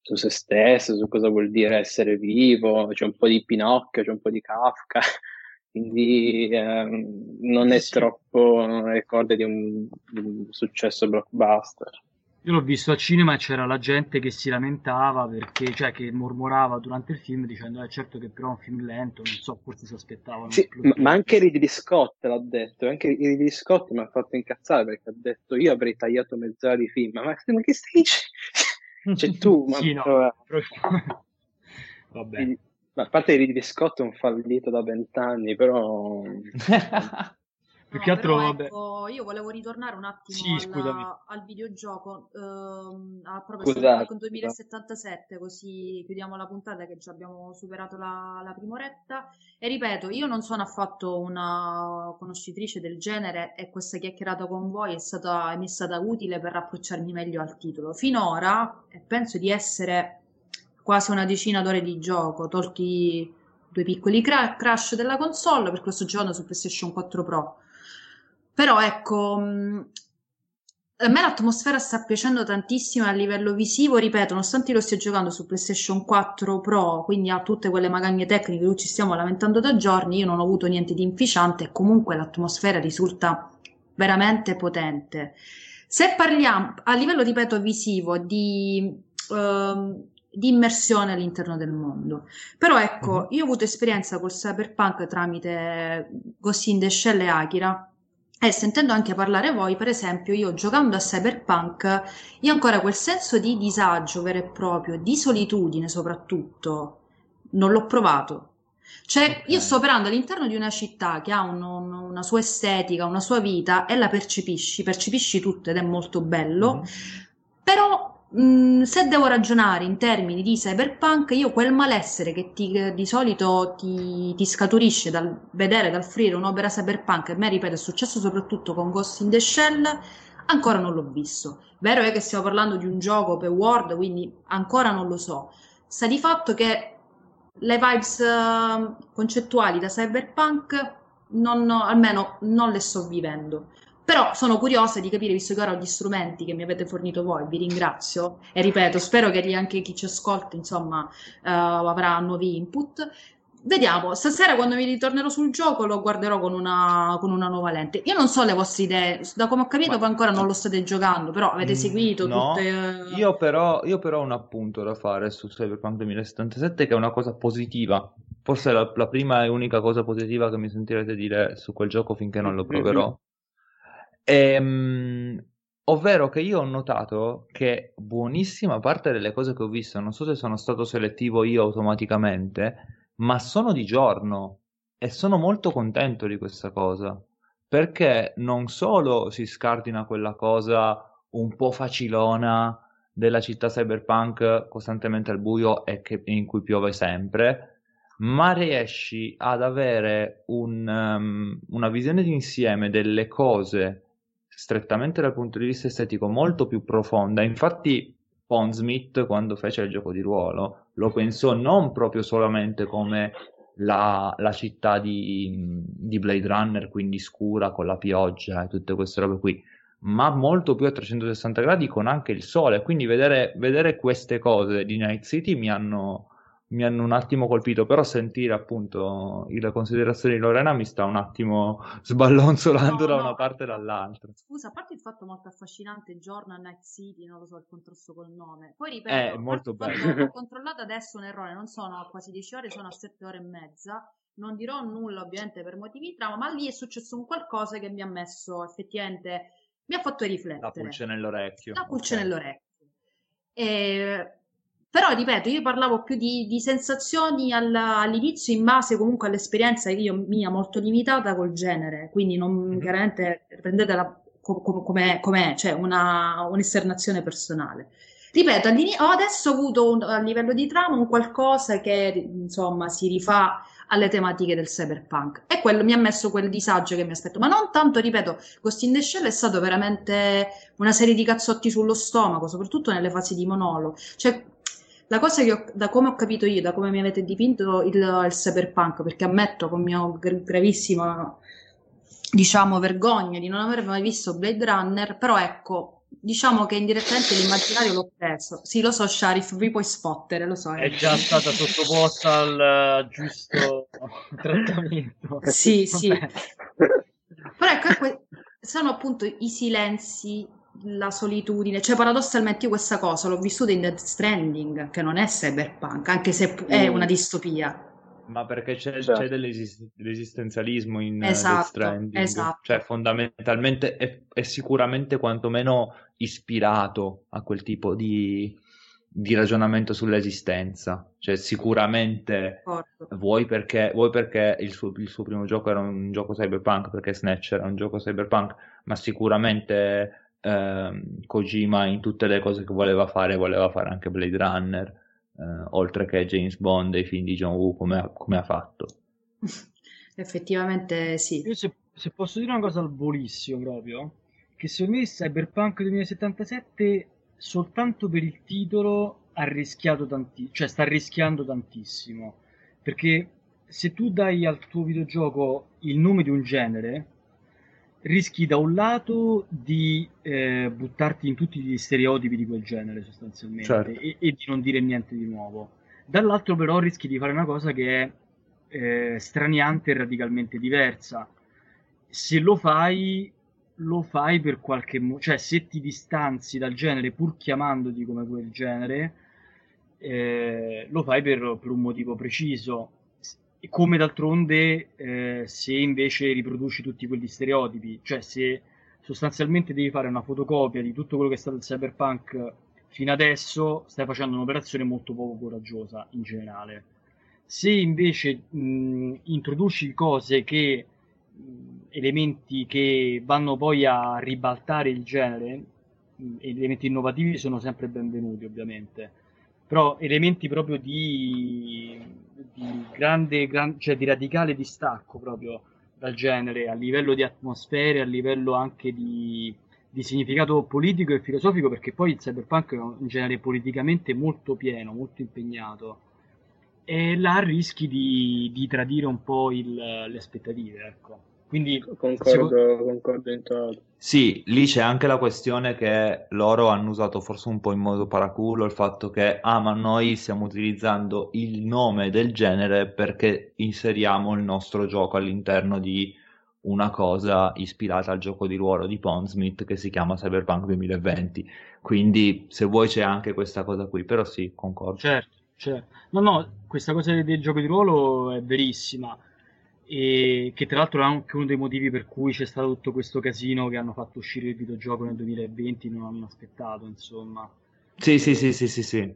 su se stesso, su cosa vuol dire essere vivo, c'è un po' di Pinocchio, c'è un po' di Kafka, quindi ehm, non è Sì. troppo, non ricorda di un, di un successo blockbuster. Io l'ho visto al cinema e c'era la gente che si lamentava perché, cioè, che mormorava durante il film dicendo, eh, certo che però è un film lento, non so, forse si aspettavano. Sì, ma, ma anche Ridley Scott l'ha detto, anche Ridley Scott mi ha fatto incazzare perché ha detto io avrei tagliato mezz'ora di film, ma, ma che stai dicendo? Cioè tu, ma Sì, no, vabbè. proprio- Vabbè. Quindi- ma a parte Ridley Scott è un fallito da vent'anni, però Più No, che altro, però, vabbè. ecco, io volevo ritornare un attimo Sì, alla- scusami. al videogioco, ehm, a proprio Scusate, Cyberpunk 2077, così chiudiamo la puntata che già abbiamo superato la, la prima oretta. E ripeto, io non sono affatto una conoscitrice del genere e questa chiacchierata con voi è stata, mi è stata utile per approcciarmi meglio al titolo. Finora, penso di essere quasi una decina d'ore di gioco, tolti due piccoli cra- crash della console, perché lo sto giocando su PlayStation 4 Pro. Però ecco, mh, a me l'atmosfera sta piacendo tantissimo a livello visivo, ripeto, nonostante lo stia giocando su PlayStation 4 Pro, quindi ha tutte quelle magagne tecniche di ci stiamo lamentando da giorni, io non ho avuto niente di inficiante e comunque l'atmosfera risulta veramente potente. Se parliamo a livello, ripeto, visivo di, ehm, di immersione all'interno del mondo, però ecco, Mhm. io ho avuto esperienza col cyberpunk tramite Ghost in the Shell e Akira. E sentendo anche parlare voi, per esempio, io giocando a Cyberpunk, io ancora quel senso di disagio vero e proprio, di solitudine soprattutto, non l'ho provato. Cioè, Ok. io sto operando all'interno di una città che ha un- un- una sua estetica, una sua vita e la percepisci, percepisci tutto ed è molto bello. Mhm. Però mh, se devo ragionare in termini di cyberpunk, io quel malessere che ti- che di solito ti, ti scaturisce dal vedere, dal fruire un'opera cyberpunk, a me ripeto è successo soprattutto con Ghost in the Shell, ancora non l'ho visto. Vero è che stiamo parlando di un gioco open world, quindi ancora non lo so. Sta di fatto che le vibes eh, concettuali da cyberpunk non, almeno non le sto vivendo. Però sono curiosa di capire, visto che ora ho gli strumenti che mi avete fornito voi, vi ringrazio e ripeto, spero che anche chi ci ascolta, insomma, eh, avrà nuovi input. Vediamo, stasera quando mi ritornerò sul gioco lo guarderò con una, con una nuova lente. Io non so le vostre idee, da come ho capito Ma- voi ancora non lo state giocando, però avete Mm, seguito no. tutte... eh, Io però, io però ho un appunto da fare su Cyberpunk 2077 che è una cosa positiva. Forse la, la prima e unica cosa positiva che mi sentirete dire su quel gioco finché non lo proverò. Ehm, Ovvero che io ho notato che buonissima parte delle cose che ho visto, non so se sono stato selettivo io automaticamente, ma sono di giorno e sono molto contento di questa cosa, perché non solo si scardina quella cosa un po' facilona della città cyberpunk costantemente al buio e che, in cui piove sempre, ma riesci ad avere un, um, una visione d'insieme delle cose strettamente dal punto di vista estetico molto più profonda. Infatti, Pondsmith, quando fece il gioco di ruolo, lo pensò non proprio solamente come la, la città di, di, Blade Runner, quindi scura con la pioggia e tutte queste robe qui, ma molto più a 360 gradi con anche il sole. Quindi vedere, vedere queste cose di Night City mi hanno, mi hanno un attimo colpito, però sentire appunto le considerazioni di Lorena mi sta un attimo sballonzolando no, da una parte e dall'altra. Scusa, a parte il fatto molto affascinante Journal Night City, non lo so, il contrasto col nome. Poi ripeto, è eh, molto bello. Ho controllato adesso un errore, non sono quasi 10 ore, sono a 7 ore e mezza. Non dirò nulla ovviamente per motivi di trama, ma lì è successo un qualcosa che mi ha messo effettivamente, mi ha fatto riflettere. La pulce nell'orecchio. La pulce okay. nell'orecchio. E però, ripeto, io parlavo più di, di sensazioni alla, all'inizio in base comunque all'esperienza io mia molto limitata col genere, quindi non mm-hmm. chiaramente prendetela com- com- com'è, com'è, cioè una, un'esternazione personale. Ripeto, ho adesso avuto un, a livello di trama un qualcosa che insomma si rifà alle tematiche del cyberpunk e quello mi ha messo quel disagio che mi aspetto ma non tanto ripeto Ghost in the Shell è stato veramente una serie di cazzotti sullo stomaco soprattutto nelle fasi di monolo cioè la cosa che ho, da come ho capito io, da come mi avete dipinto il, il cyberpunk, perché ammetto con mio gravissimo, diciamo, vergogna di non aver mai visto Blade Runner, però ecco, diciamo che indirettamente l'immaginario l'ho preso. Sì, lo so, Sharif, vi puoi spottere, lo so. È già stata sottoposta al uh, giusto trattamento. Sì, sì. Però ecco, sono appunto i silenzi la solitudine, cioè paradossalmente io questa cosa l'ho vissuta in Dead Stranding, che non è cyberpunk, anche se è mm. una distopia. Ma perché c'è, certo. c'è dell'esistenzialismo in esatto, Death Stranding, esatto. cioè fondamentalmente è, è, sicuramente quantomeno ispirato a quel tipo di, di ragionamento sull'esistenza, cioè sicuramente vuoi perché, vuoi perché il, suo, il suo primo gioco era un gioco cyberpunk, perché Snatch era un gioco cyberpunk, ma sicuramente ehm, Kojima in tutte le cose che voleva fare, voleva fare anche Blade Runner, eh, oltre che James Bond e i film di John Woo come ha, come ha fatto. Effettivamente sì. Io se, se, posso dire una cosa al volissimo proprio, che secondo me Cyberpunk 2077 soltanto per il titolo ha rischiato tantissimo, cioè sta rischiando tantissimo, perché se tu dai al tuo videogioco il nome di un genere, rischi da un lato di eh, buttarti in tutti gli stereotipi di quel genere sostanzialmente certo. e, e, di non dire niente di nuovo. Dall'altro però rischi di fare una cosa che è eh, straniante e radicalmente diversa. Se lo fai, lo fai per qualche motivo, cioè se ti distanzi dal genere pur chiamandoti come quel genere, eh, lo fai per, per un motivo preciso come d'altronde eh, se invece riproduci tutti quegli stereotipi, cioè se sostanzialmente devi fare una fotocopia di tutto quello che è stato il cyberpunk fino adesso, stai facendo un'operazione molto poco coraggiosa in generale. Se invece mh, introduci cose che elementi che vanno poi a ribaltare il genere, elementi innovativi sono sempre benvenuti ovviamente però elementi proprio di, di grande, gran, cioè di radicale distacco proprio dal genere, a livello di atmosfere, a livello anche di, di significato politico e filosofico, perché poi il cyberpunk è un genere politicamente molto pieno, molto impegnato, e là rischi di, di tradire un po' il, le aspettative, ecco. Quindi, concordo, secondo... concordo in toto. Sì, lì c'è anche la questione che loro hanno usato forse un po' in modo paraculo il fatto che, ah, ma noi stiamo utilizzando il nome del genere perché inseriamo il nostro gioco all'interno di una cosa ispirata al gioco di ruolo di Pondsmith che si chiama Cyberpunk 2020. Quindi, se vuoi, c'è anche questa cosa qui, però sì, concordo. Certo, certo. No, no, questa cosa del gioco di ruolo è verissima e che tra l'altro è anche uno dei motivi per cui c'è stato tutto questo casino che hanno fatto uscire il videogioco nel 2020, non hanno aspettato, insomma. Sì, sì, sì, sì, sì, sì.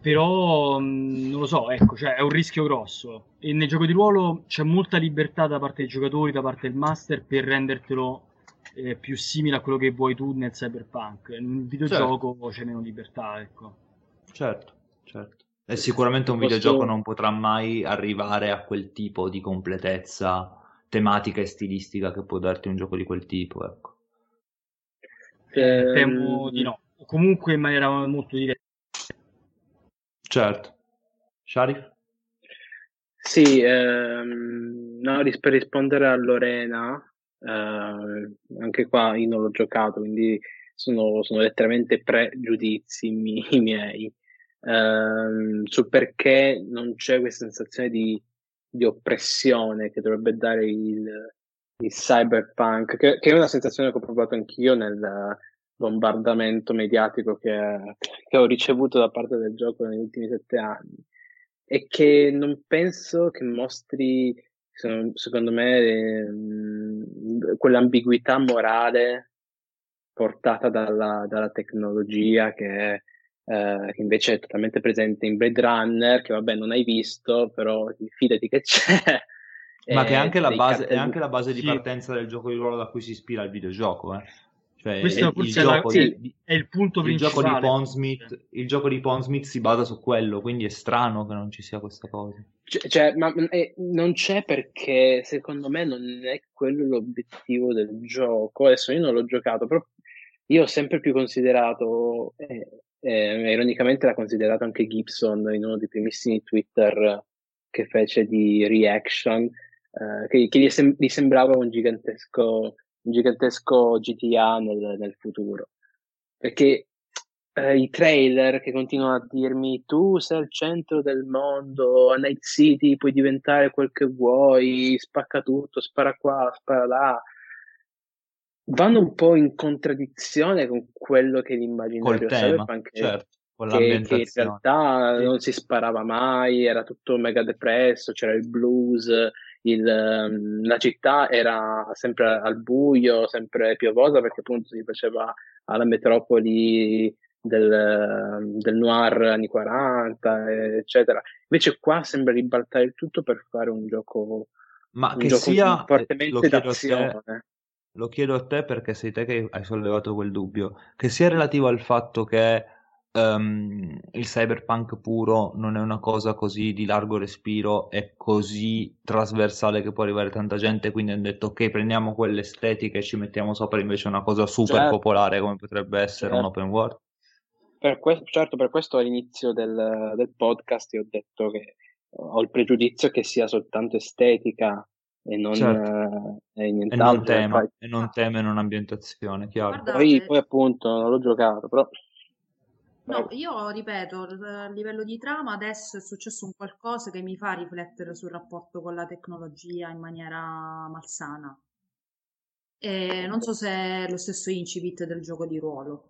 Però non lo so, ecco, cioè, è un rischio grosso. E nel gioco di ruolo c'è molta libertà da parte dei giocatori, da parte del master per rendertelo eh, più simile a quello che vuoi tu nel cyberpunk. Nel videogioco certo. c'è meno libertà, ecco. Certo, certo. E sicuramente un Posso... videogioco non potrà mai arrivare a quel tipo di completezza tematica e stilistica che può darti un gioco di quel tipo, ecco. Eh, temo di no. Comunque in maniera molto diversa. Certo. Sharif? Sì, ehm, no, per rispondere a Lorena, eh, anche qua io non l'ho giocato, quindi sono, sono letteralmente pregiudizi mi, miei ehm, su perché non c'è questa sensazione di, di oppressione che dovrebbe dare il, il cyberpunk, che, che, è una sensazione che ho provato anch'io nel bombardamento mediatico che, che ho ricevuto da parte del gioco negli ultimi sette anni. E che non penso che mostri, secondo me, ehm, quell'ambiguità morale portata dalla, dalla tecnologia che eh, che invece è totalmente presente in Blade Runner, che vabbè non hai visto, però fidati che c'è. Ma che è anche, base, è anche, la base, di partenza del gioco di ruolo da cui si ispira il videogioco. Eh. Cioè, Questo è, il, gioco la, di, è il punto il principale. Gioco di Pondsmith, il gioco di Pondsmith si basa su quello, quindi è strano che non ci sia questa cosa. Cioè, cioè ma eh, non c'è perché secondo me non è quello l'obiettivo del gioco. Adesso io non l'ho giocato, però io ho sempre più considerato, eh, eh, ironicamente l'ha considerato anche Gibson in uno dei primissimi Twitter che fece di reaction, eh, che, che gli, sem- gli, sembrava un gigantesco, un gigantesco GTA nel, nel futuro. Perché eh, i trailer che continuano a dirmi tu sei al centro del mondo, a Night City puoi diventare quel che vuoi, spacca tutto, spara qua, spara là, vanno un po' in contraddizione con quello che l'immaginario cyberpunk certo, che, che in realtà sì. non si sparava mai, era tutto mega depresso, c'era il blues, il, ehm, la città era sempre al buio, sempre piovosa perché appunto si faceva alla metropoli del, del noir anni 40, eccetera. Invece qua sembra ribaltare il tutto per fare un gioco, Ma un che gioco sia, fortemente d'azione. Te, lo chiedo a te perché sei te che hai sollevato quel dubbio, che sia relativo al fatto che um, il cyberpunk puro non è una cosa così di largo respiro e così trasversale che può arrivare tanta gente, quindi hanno detto ok, prendiamo quell'estetica e ci mettiamo sopra invece una cosa super certo. popolare come potrebbe essere certo. un open world. Per que- certo, per questo all'inizio del, del podcast io ho detto che ho il pregiudizio che sia soltanto estetica e non, certo. eh, e. E non, tema, e non teme un'ambientazione, chiaro. Poi, poi, appunto non l'ho giocato, però... No, io ripeto, a livello di trama adesso è successo un qualcosa che mi fa riflettere sul rapporto con la tecnologia in maniera malsana. E non so se è lo stesso incipit del gioco di ruolo.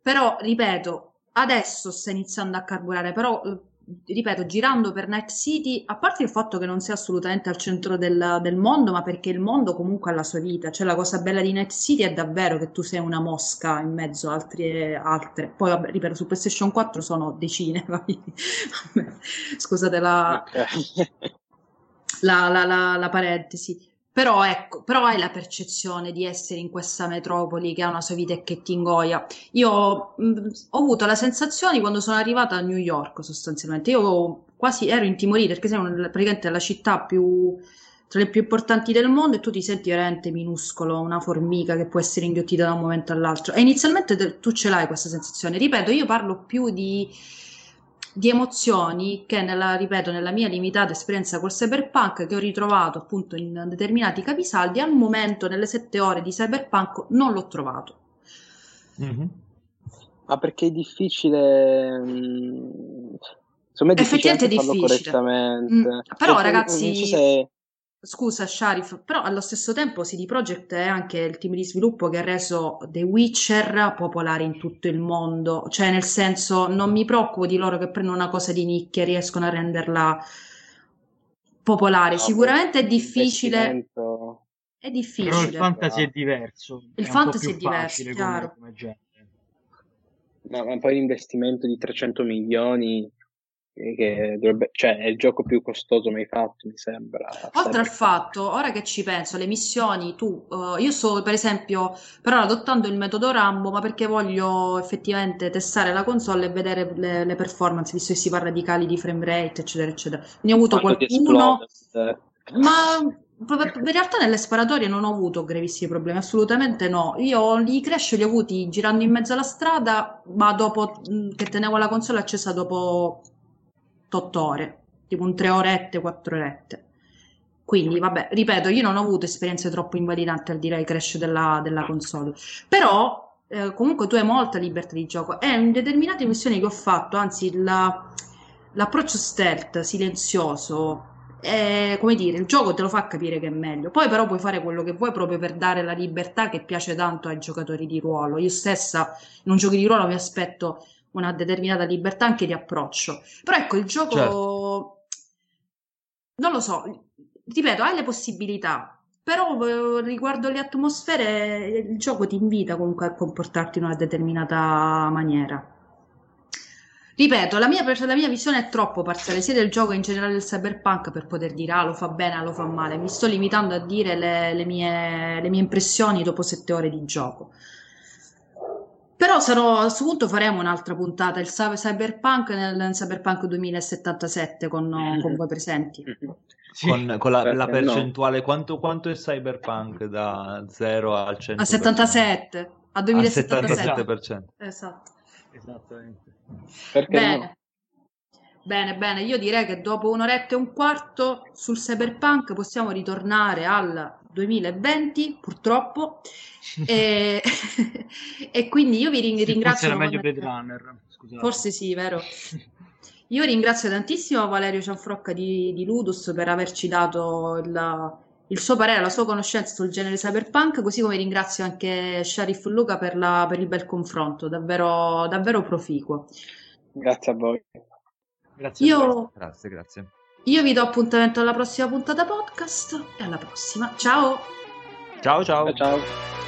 Però, ripeto, adesso sta iniziando a carburare, però eh, ripeto, girando per Night City, a parte il fatto che non sia assolutamente al centro del, del, mondo, ma perché il mondo comunque ha la sua vita. Cioè, la cosa bella di Night City è davvero che tu sei una mosca in mezzo a altre. altre. Poi, vabbè, ripeto, su PlayStation 4 sono decine. Scusate la, la, la, la parentesi. Però ecco, però hai la percezione di essere in questa metropoli che ha una sua vita e che ti ingoia. Io mh, mm, ho avuto la sensazione quando sono arrivata a New York sostanzialmente, io quasi ero intimorita perché siamo praticamente la città più, tra le più importanti del mondo e tu ti senti veramente minuscolo, una formica che può essere inghiottita da un momento all'altro. E inizialmente tu ce l'hai questa sensazione. Ripeto, io parlo più di di emozioni che, nella, ripeto, nella mia limitata esperienza col cyberpunk, che ho ritrovato appunto in determinati capisaldi, al momento, nelle sette ore di cyberpunk, non l'ho trovato. Mm-hmm. Ma perché è difficile... Mm, insomma, è difficile Effettivamente è difficile. correttamente. Mm, però, cioè, ragazzi... Scusa Sharif, però allo stesso tempo CD Projekt è anche il team di sviluppo che ha reso The Witcher popolare in tutto il mondo, cioè nel senso non mi preoccupo di loro che prendono una cosa di nicchia e riescono a renderla popolare. No, Sicuramente è difficile. È Però il difficile. fantasy è diverso. Il è fantasy è diverso, chiaro. come, come genere. Ma, poi l'investimento di 300 milioni, che dovrebbe, cioè è il gioco più costoso mai fatto, mi sembra. Oltre al fatto, ora che ci penso, le missioni, tu, eh, io sto per esempio però adottando il metodo Rambo, ma perché voglio effettivamente testare la console e vedere le, le performance, visto che si parla di cali di frame rate, eccetera, eccetera. Ne ho avuto Quando ti qualcuno, ma in realtà nelle sparatorie non ho avuto gravissimi problemi, assolutamente no. Io i crash li ho avuti girando in mezzo alla strada, ma dopo mh, che tenevo la console accesa dopo 8 ore, tipo un 3 orette, 4 orette. Quindi, vabbè, ripeto, io non ho avuto esperienze troppo invalidanti al dire il crash della, della console. Però, eh, comunque, tu hai molta libertà di gioco. E in determinate missioni che ho fatto, anzi, la- l'approccio stealth, silenzioso, è, come dire, il gioco te lo fa capire che è meglio. Poi, però, puoi fare quello che vuoi proprio per dare la libertà che piace tanto ai giocatori di ruolo. Io stessa, in un gioco di ruolo, mi aspetto una determinata libertà anche di approccio. Però, ecco, il gioco. Certo. Non lo so, ripeto, hai le possibilità, però eh, riguardo le atmosfere, il gioco ti invita comunque a comportarti in una determinata maniera. Ripeto, la mia, la mia visione è troppo parziale, sia del gioco che in generale del cyberpunk, per poter dire ah, lo fa bene, ah, lo fa male. Mi sto limitando a dire le, le mie, le mie impressioni dopo sette ore di gioco. Però sarò, a questo punto faremo un'altra puntata, il cy- cyberpunk nel, nel cyberpunk 2077 con, con voi presenti. Sì. Con, con la, la Perché no? percentuale, quanto, quanto è Cyberpunk da 0 al 100%? A 77, a Al 2077. 77%. Esatto. Esattamente. Perché Bene. no? Bene, bene, io direi che dopo un'oretta e un quarto sul cyberpunk possiamo ritornare al 2020, purtroppo, e, e quindi io vi ring- Forse ringrazio. era meglio Blade Runner. Scusate. Forse sì, vero. Io ringrazio tantissimo Valerio Cianfrocca di, di Ludus per averci dato il, il suo parere, la sua conoscenza sul genere cyberpunk, così come ringrazio anche Sharif Luca per, la- per il bel confronto, davvero, davvero proficuo. Grazie a voi. Grazie a voi. Io, Grazie, grazie. Io vi do appuntamento alla prossima puntata podcast e alla prossima. Ciao! Ciao ciao. Ciao ciao.